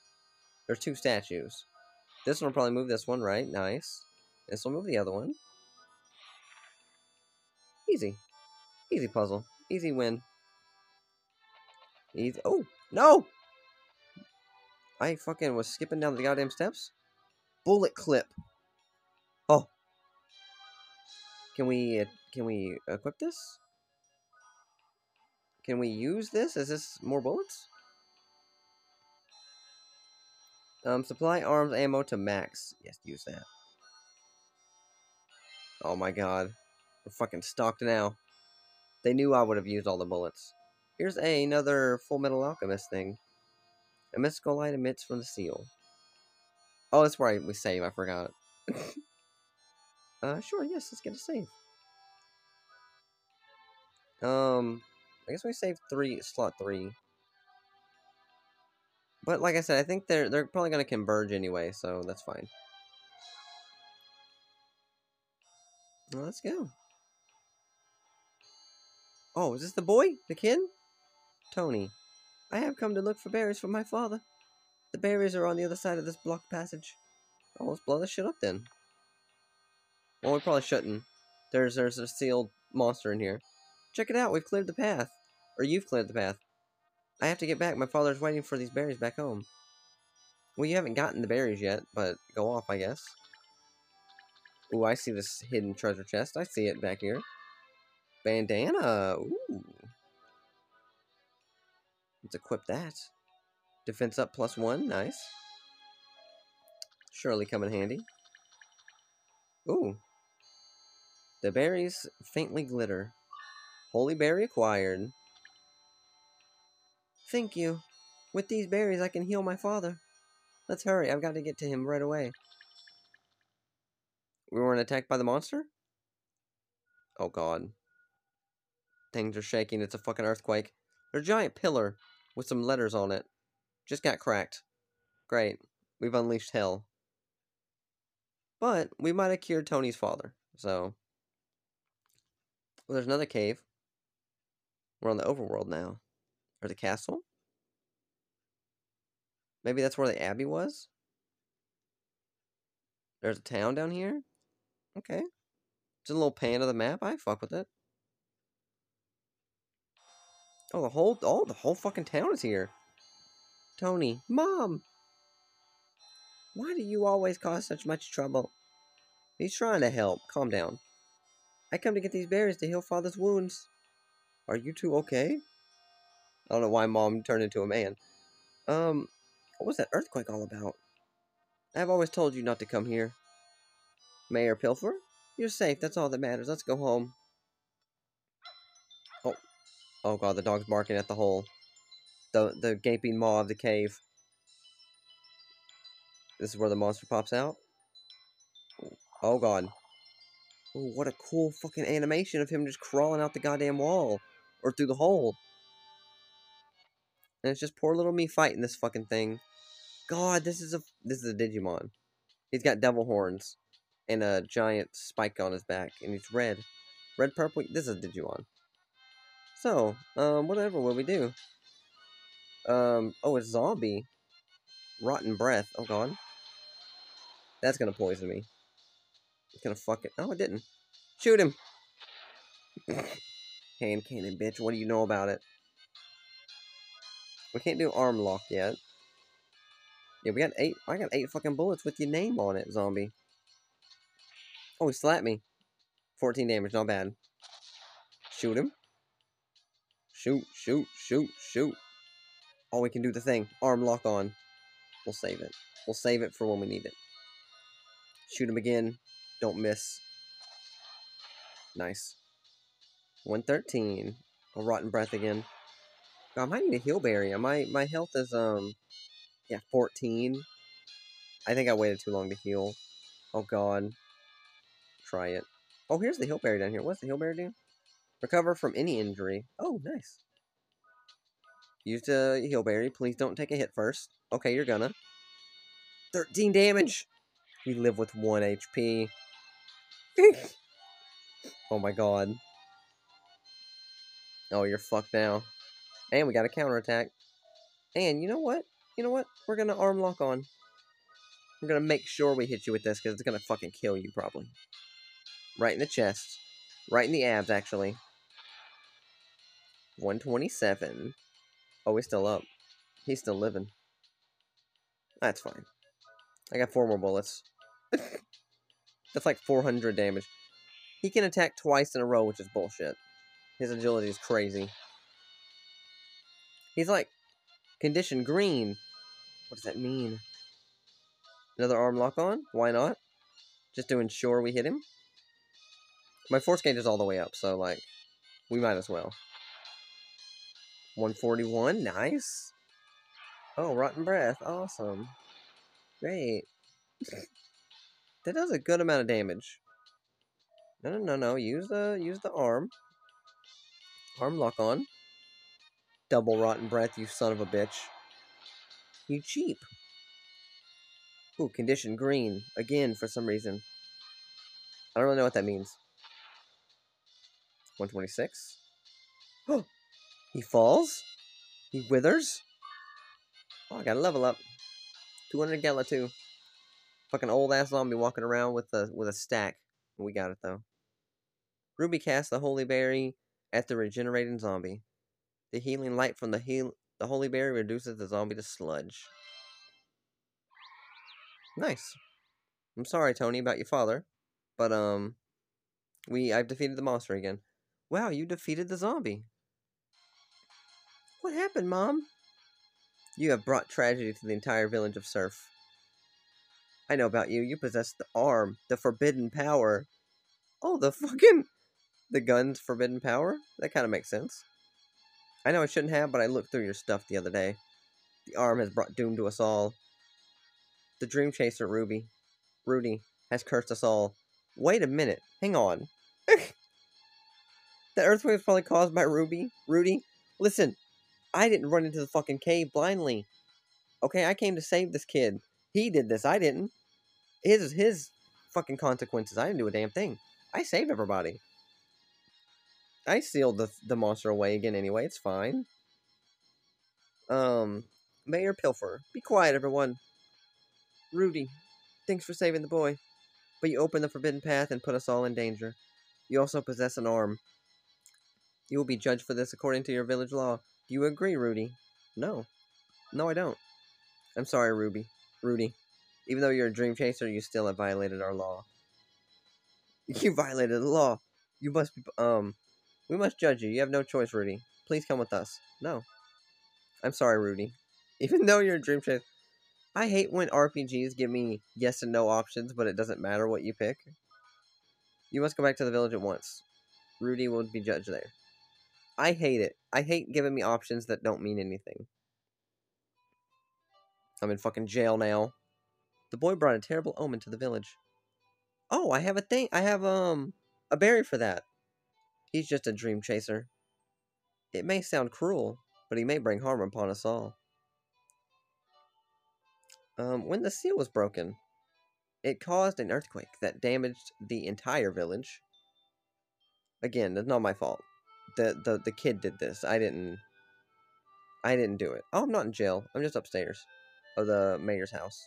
There's two statues. This one will probably move this one, right? Nice. This will move the other one. Easy. Easy puzzle. Easy win. Easy. Oh, no! I fucking was skipping down the goddamn steps. Bullet clip. Oh. Can we, uh, can we equip this? Can we use this? Is this more bullets? Um, supply arms ammo to max. Yes, use that. Oh my god. We're fucking stocked now. They knew I would have used all the bullets. Here's a, another Full Metal Alchemist thing. A mystical light emits from the seal. Oh, that's where I, we save. I forgot. uh, sure, yes, let's get a save. Um, I guess we saved three, slot three. But like I said, I think they're they're probably gonna converge anyway, so that's fine. Well, let's go. Oh, is this the boy? The kid? Tony. I have come to look for berries for my father. The berries are on the other side of this blocked passage. Oh, let's blow this shit up then. Well, we probably shouldn't. There's there's a sealed monster in here. Check it out, we've cleared the path. Or you've cleared the path. I have to get back. My father's waiting for these berries back home. Well, you haven't gotten the berries yet, but go off, I guess. Ooh, I see this hidden treasure chest. I see it back here. Bandana. Ooh. Let's equip that. Defense up plus one. Nice. Surely come in handy. Ooh. The berries faintly glitter. Holy berry acquired. Thank you. With these berries, I can heal my father. Let's hurry. I've got to get to him right away. We weren't attacked by the monster? Oh, God. Things are shaking. It's a fucking earthquake. There's a giant pillar with some letters on it. Just got cracked. Great. We've unleashed hell. But we might have cured Tony's father. So. Well, there's another cave. We're on the overworld now. Or the castle? Maybe that's where the abbey was? There's a town down here? Okay. Just a little pan of the map. I fuck with it. Oh, the whole oh the whole fucking town is here. Tony, mom. Why do you always cause such much trouble? He's trying to help. Calm down. I come to get these berries to heal father's wounds. Are you two okay? I don't know why mom turned into a man. Um, what was that earthquake all about? I've always told you not to come here. Mayor Pilfer, you're safe. That's all that matters. Let's go home. Oh, god, the dog's barking at the hole. The the gaping maw of the cave. This is where the monster pops out. Oh god. Oh, what a cool fucking animation of him just crawling out the goddamn wall. Or through the hole. And it's just poor little me fighting this fucking thing. God, this is a this is a Digimon. He's got devil horns and a giant spike on his back, and he's red. Red purple. This is a Digimon. So, um, whatever will we do? Um, oh, it's zombie. Rotten breath. Oh god. That's gonna poison me. It's gonna fuck it. No, it didn't. Shoot him! Hand cannon, bitch. What do you know about it? We can't do arm lock yet. Yeah, we got eight. I got eight fucking bullets with your name on it, zombie. Oh, he slapped me. 14 damage, not bad. Shoot him. Shoot, shoot, shoot, shoot. Oh, we can do the thing. Arm lock on. We'll save it. We'll save it for when we need it. Shoot him again. Don't miss. Nice. 113. A rotten breath again. God, I might need a heal berry. My my health is um yeah, 14. I think I waited too long to heal. Oh god. Try it. Oh, here's the heal berry down here. What's the heal berry do? Recover from any injury. Oh, nice. Use the heal berry. Please don't take a hit first. Okay, you're gonna. 13 damage! We live with 1 HP. oh my god. Oh, you're fucked now. And we got a counterattack. And you know what? You know what? We're gonna arm lock on. We're gonna make sure we hit you with this because it's gonna fucking kill you probably. Right in the chest. Right in the abs, actually. 127. Oh, he's still up. He's still living. That's fine. I got four more bullets. That's like 400 damage. He can attack twice in a row, which is bullshit. His agility is crazy. He's like condition green. What does that mean? Another arm lock on? Why not? Just to ensure we hit him? My force gauge is all the way up, so, like, we might as well. 141, nice. Oh, Rotten Breath, awesome. Great. that does a good amount of damage. No, no, no, no, use the, use the arm. Arm lock on. Double Rotten Breath, you son of a bitch. You cheap. Ooh, condition green. Again, for some reason. I don't really know what that means. 126. He falls? He withers? Oh, I gotta level up. 200 Gella too. Fucking old ass zombie walking around with a with a stack. We got it though. Ruby casts the holy berry at the regenerating zombie. The healing light from the heal the holy berry reduces the zombie to sludge. Nice. I'm sorry, Tony, about your father. But um, we I've defeated the monster again. Wow, you defeated the zombie. What happened, Mom? You have brought tragedy to the entire village of Surf. I know about you. You possess the arm, the forbidden power. Oh, the fucking... The gun's forbidden power? That kind of makes sense. I know I shouldn't have, but I looked through your stuff the other day. The arm has brought doom to us all. The Dream Chaser, Ruby. Rudy, has cursed us all. Wait a minute. Hang on. the earthquake was probably caused by Ruby. Rudy, listen. I didn't run into the fucking cave blindly. Okay, I came to save this kid. He did this. I didn't. His his fucking consequences. I didn't do a damn thing. I saved everybody. I sealed the the monster away again anyway. It's fine. Um, Mayor Pilfer, be quiet, everyone. Rudy, thanks for saving the boy, but you opened the forbidden path and put us all in danger. You also possess an arm. You will be judged for this according to your village law. Do you agree, Rudy? No. No, I don't. I'm sorry, Ruby. Rudy. Even though you're a dream chaser, you still have violated our law. You violated the law. You must be, um, we must judge you. You have no choice, Rudy. Please come with us. No. I'm sorry, Rudy. Even though you're a dream chaser. I hate when RPGs give me yes and no options, but it doesn't matter what you pick. You must go back to the village at once. Rudy will be judged there. I hate it. I hate giving me options that don't mean anything. I'm in fucking jail now. The boy brought a terrible omen to the village. Oh, I have a thing. I have, um, a berry for that. He's just a dream chaser. It may sound cruel, but he may bring harm upon us all. Um, when the seal was broken, it caused an earthquake that damaged the entire village. Again, it's not my fault. The, the the kid did this. I didn't I didn't do it. Oh, I'm not in jail. I'm just upstairs of the mayor's house.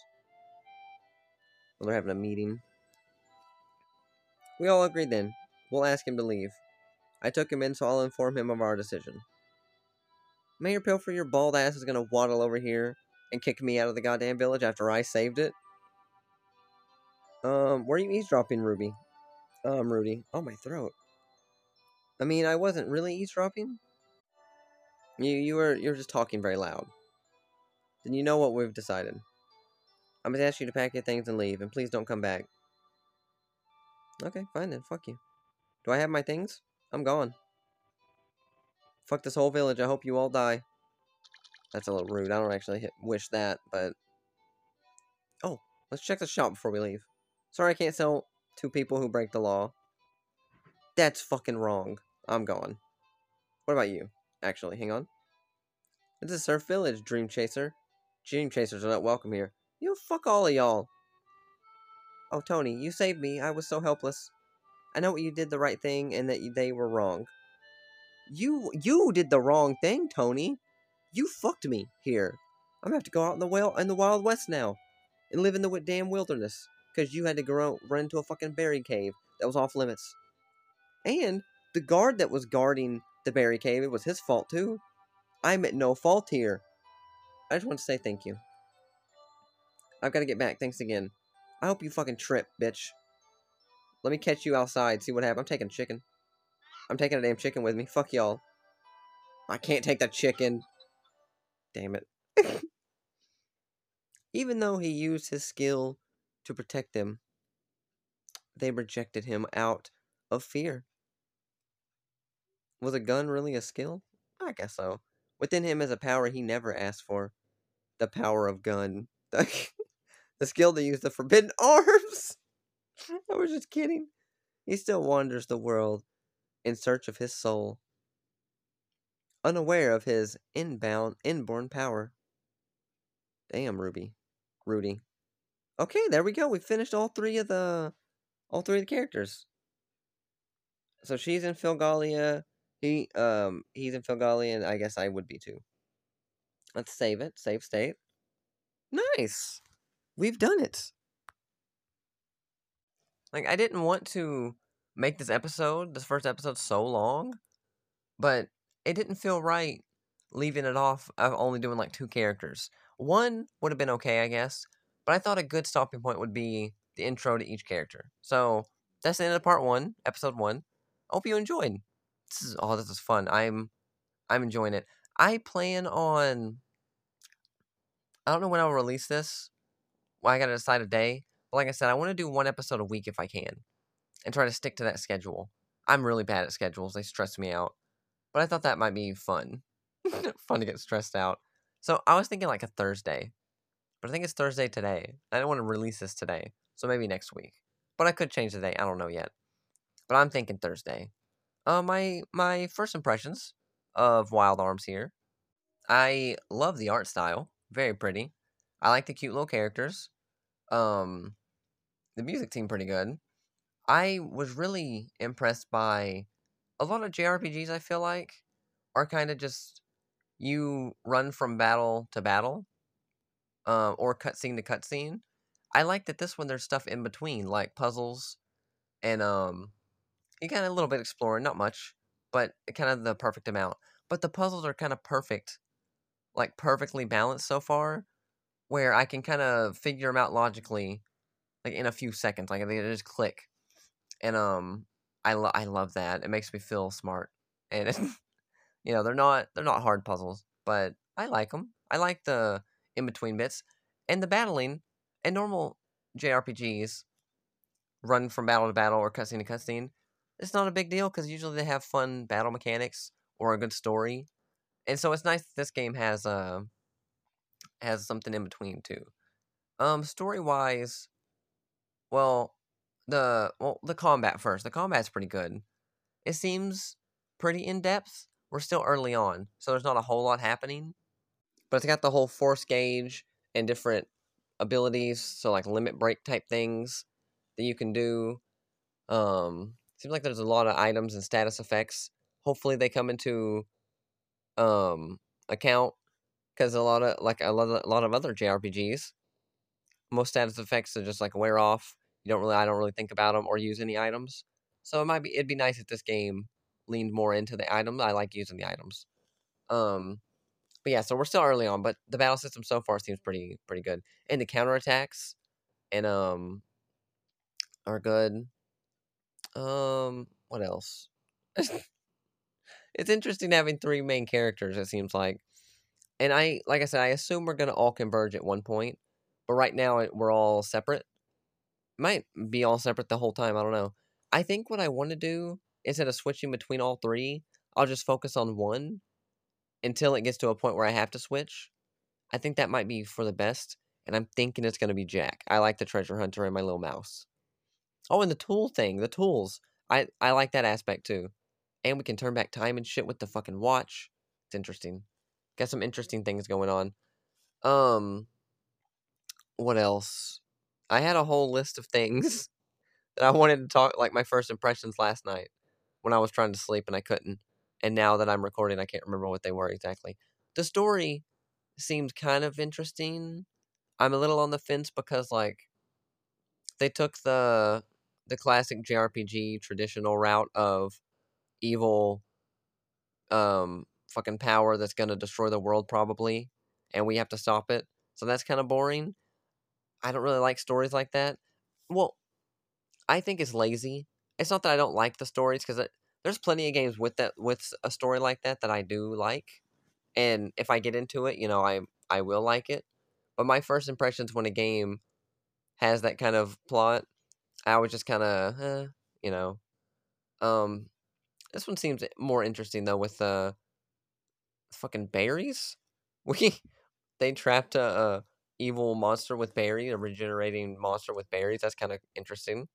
Well, they're having a meeting. We all agreed then. We'll ask him to leave. I took him in, so I'll inform him of our decision. Mayor Pilfer, your bald ass is gonna waddle over here and kick me out of the goddamn village after I saved it. Um, where are you eavesdropping, Ruby? Um, Rudy. Oh, my throat. I mean, I wasn't really eavesdropping. You, you were, you're just talking very loud. Then you know what we've decided. I'm gonna ask you to pack your things and leave, and please don't come back. Okay, fine then. Fuck you. Do I have my things? I'm gone. Fuck this whole village. I hope you all die. That's a little rude. I don't actually hit, wish that, but... Oh, let's check the shop before we leave. Sorry I can't sell to people who break the law. That's fucking wrong. I'm gone. What about you? Actually, hang on. This is Surf Village, Dream Chaser. Dream Chasers are not welcome here. You fuck all of y'all. Oh, Tony, you saved me. I was so helpless. I know what you did the right thing and that they were wrong. You you did the wrong thing, Tony. You fucked me here. I'm gonna have to go out in the wild in the Wild West now and live in the damn wilderness because you had to go run into a fucking berry cave that was off limits. And the guard that was guarding the berry cave, it was his fault too. I'm at no fault here. I just want to say thank you. I've got to get back. Thanks again. I hope you fucking trip, bitch. Let me catch you outside, see what happens. I'm taking chicken. I'm taking a damn chicken with me. Fuck y'all. I can't take that chicken. Damn it. Even though he used his skill to protect them, they rejected him out of fear. Was a gun really a skill? I guess so. Within him is a power he never asked for. The power of gun. The, skill to use the forbidden arms. I was just kidding. He still wanders the world in search of his soul, unaware of his inbound inborn power. Damn, Ruby. Rudy. Okay, there we go. We finished all three of the all three of the characters. So she's in Filgaia. He um he's in Filgaia, and I guess I would be too. Let's save it. Save state. Nice. We've done it. Like I didn't want to make this episode, this first episode, so long, but it didn't feel right leaving it off of only doing like two characters. One would have been okay, I guess, but I thought a good stopping point would be the intro to each character. So that's the end of part one, episode one. Hope you enjoyed. This is oh, this is fun. I'm I'm enjoying it. I plan on. I don't know when I'll release this. Well, I gotta decide a day. But like I said, I want to do one episode a week if I can, and try to stick to that schedule. I'm really bad at schedules; they stress me out. But I thought that might be fun. fun to get stressed out. So I was thinking like a Thursday, but I think it's Thursday today. I don't want to release this today, so maybe next week. But I could change the day. I don't know yet. But I'm thinking Thursday. Uh, my my first impressions of Wild Arms here. I love the art style. Very pretty. I like the cute little characters. Um, the music seemed pretty good. I was really impressed by a lot of JRPGs. I feel like are kind of just you run from battle to battle, uh, or cutscene to cutscene. I like that this one there's stuff in between, like puzzles, and um, you got a little bit exploring, not much, but kind of the perfect amount. But the puzzles are kind of perfect, like perfectly balanced so far, where I can kind of figure them out logically, like in a few seconds. Like they just click, and um, I lo- I love that. It makes me feel smart, and you know they're not they're not hard puzzles, but I like them. I like the in between bits and the battling and normal JRPGs run from battle to battle or cutscene to cutscene. It's not a big deal because usually they have fun battle mechanics or a good story, and so it's nice that this game has uh has something in between too. Um, story wise, well, the well the combat first. The combat's pretty good. It seems pretty in depth. We're still early on, so there's not a whole lot happening. But it's got the whole force gauge and different abilities, so like limit break type things that you can do. Um, seems like there's a lot of items and status effects. Hopefully, they come into um account because a lot of like a lot of, a lot of other JRPGs, most status effects are just like wear off. You don't really, I don't really think about them or use any items. So it might be, it'd be nice if this game leaned more into the items. I like using the items. Um, but yeah, so we're still early on, but the battle system so far seems pretty pretty good, and the counterattacks and um are good. Um, what else? it's interesting having three main characters. It seems like, and I like I said, I assume we're gonna all converge at one point, but right now we're all separate. Might be all separate the whole time. I don't know. I think what I want to do instead of switching between all three, I'll just focus on one until it gets to a point where I have to switch. I think that might be for the best, and I'm thinking it's to be Jack. I like the treasure hunter and my little mouse. Oh, and the tool thing, the tools. I I like that aspect too. And we can turn back time and shit with the fucking watch. It's interesting. Got some interesting things going on. Um what else? I had a whole list of things that I wanted to talk like my first impressions last night when I was trying to sleep and I couldn't. And now that I'm recording, I can't remember what they were exactly. The story seemed kind of interesting. I'm a little on the fence because like they took the the classic JRPG traditional route of evil um fucking power that's going to destroy the world probably and we have to stop it. So that's kind of boring. I don't really like stories like that. Well, I think it's lazy. It's not that I don't like the stories because there's plenty of games with that with a story like that that I do like, and if I get into it, you know, I I will like it. But my first impressions when a game has that kind of plot, I was just kind of, eh, you know. Um, this one seems more interesting though with uh, fucking berries. We they trapped a, a evil monster with berries, a regenerating monster with berries. That's kind of interesting.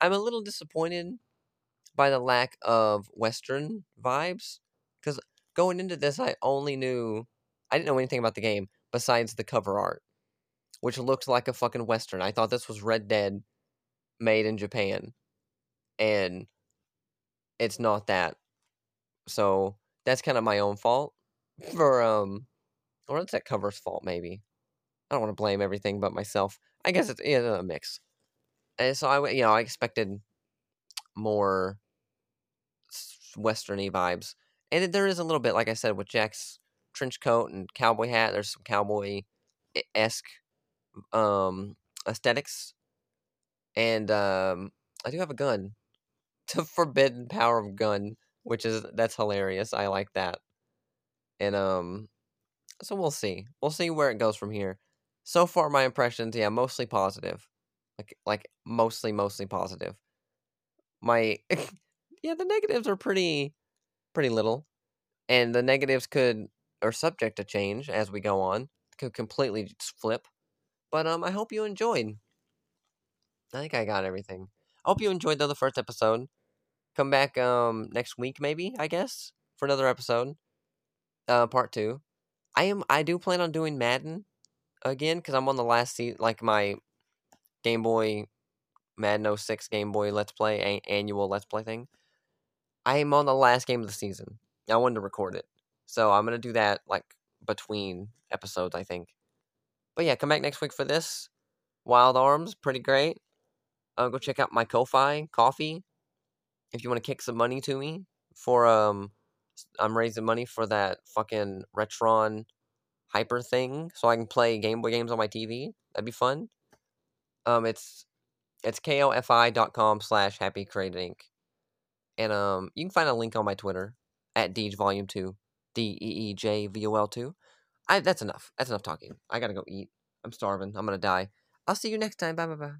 I'm a little disappointed by the lack of Western vibes because going into this, I only knew I didn't know anything about the game besides the cover art, which looks like a fucking Western. I thought this was Red Dead made in Japan, and it's not that. So that's kind of my own fault for um, or it's that cover's fault maybe. I don't want to blame everything but myself. I guess it's, it's a mix. And so I, you know, I expected more westerny vibes, and there is a little bit, like I said, with Jack's trench coat and cowboy hat. There's some cowboy esque um aesthetics, and um, I do have a gun, the forbidden power of gun, which is that's hilarious. I like that, and um, so we'll see. We'll see where it goes from here. So far, my impressions, yeah, mostly positive, like like mostly mostly positive. My yeah, the negatives are pretty pretty little, and the negatives could are subject to change as we go on. Could completely flip. But um, I hope you enjoyed. I think I got everything. I hope you enjoyed though the first episode. Come back um next week maybe I guess for another episode. Uh, part two. I am I do plan on doing Madden again because I'm on the last seat like my Game Boy Madden 06 Game Boy Let's Play a- annual Let's Play thing. I am on the last game of the season. I wanted to record it, so I'm gonna do that like between episodes, I think. But yeah, come back next week for this. Wild Arms, pretty great. Uh, go check out my Ko-Fi coffee if you want to kick some money to me for um, I'm raising money for that fucking Retron Hyper thing, so I can play Game Boy games on my TV. That'd be fun. Um, it's it's kofi.com slash happy created inc. And um, you can find a link on my Twitter at Deej Volume Two, D E E J V O L Two. I that's enough. That's enough talking. I gotta go eat. I'm starving. I'm gonna die. I'll see you next time. Bye bye bye.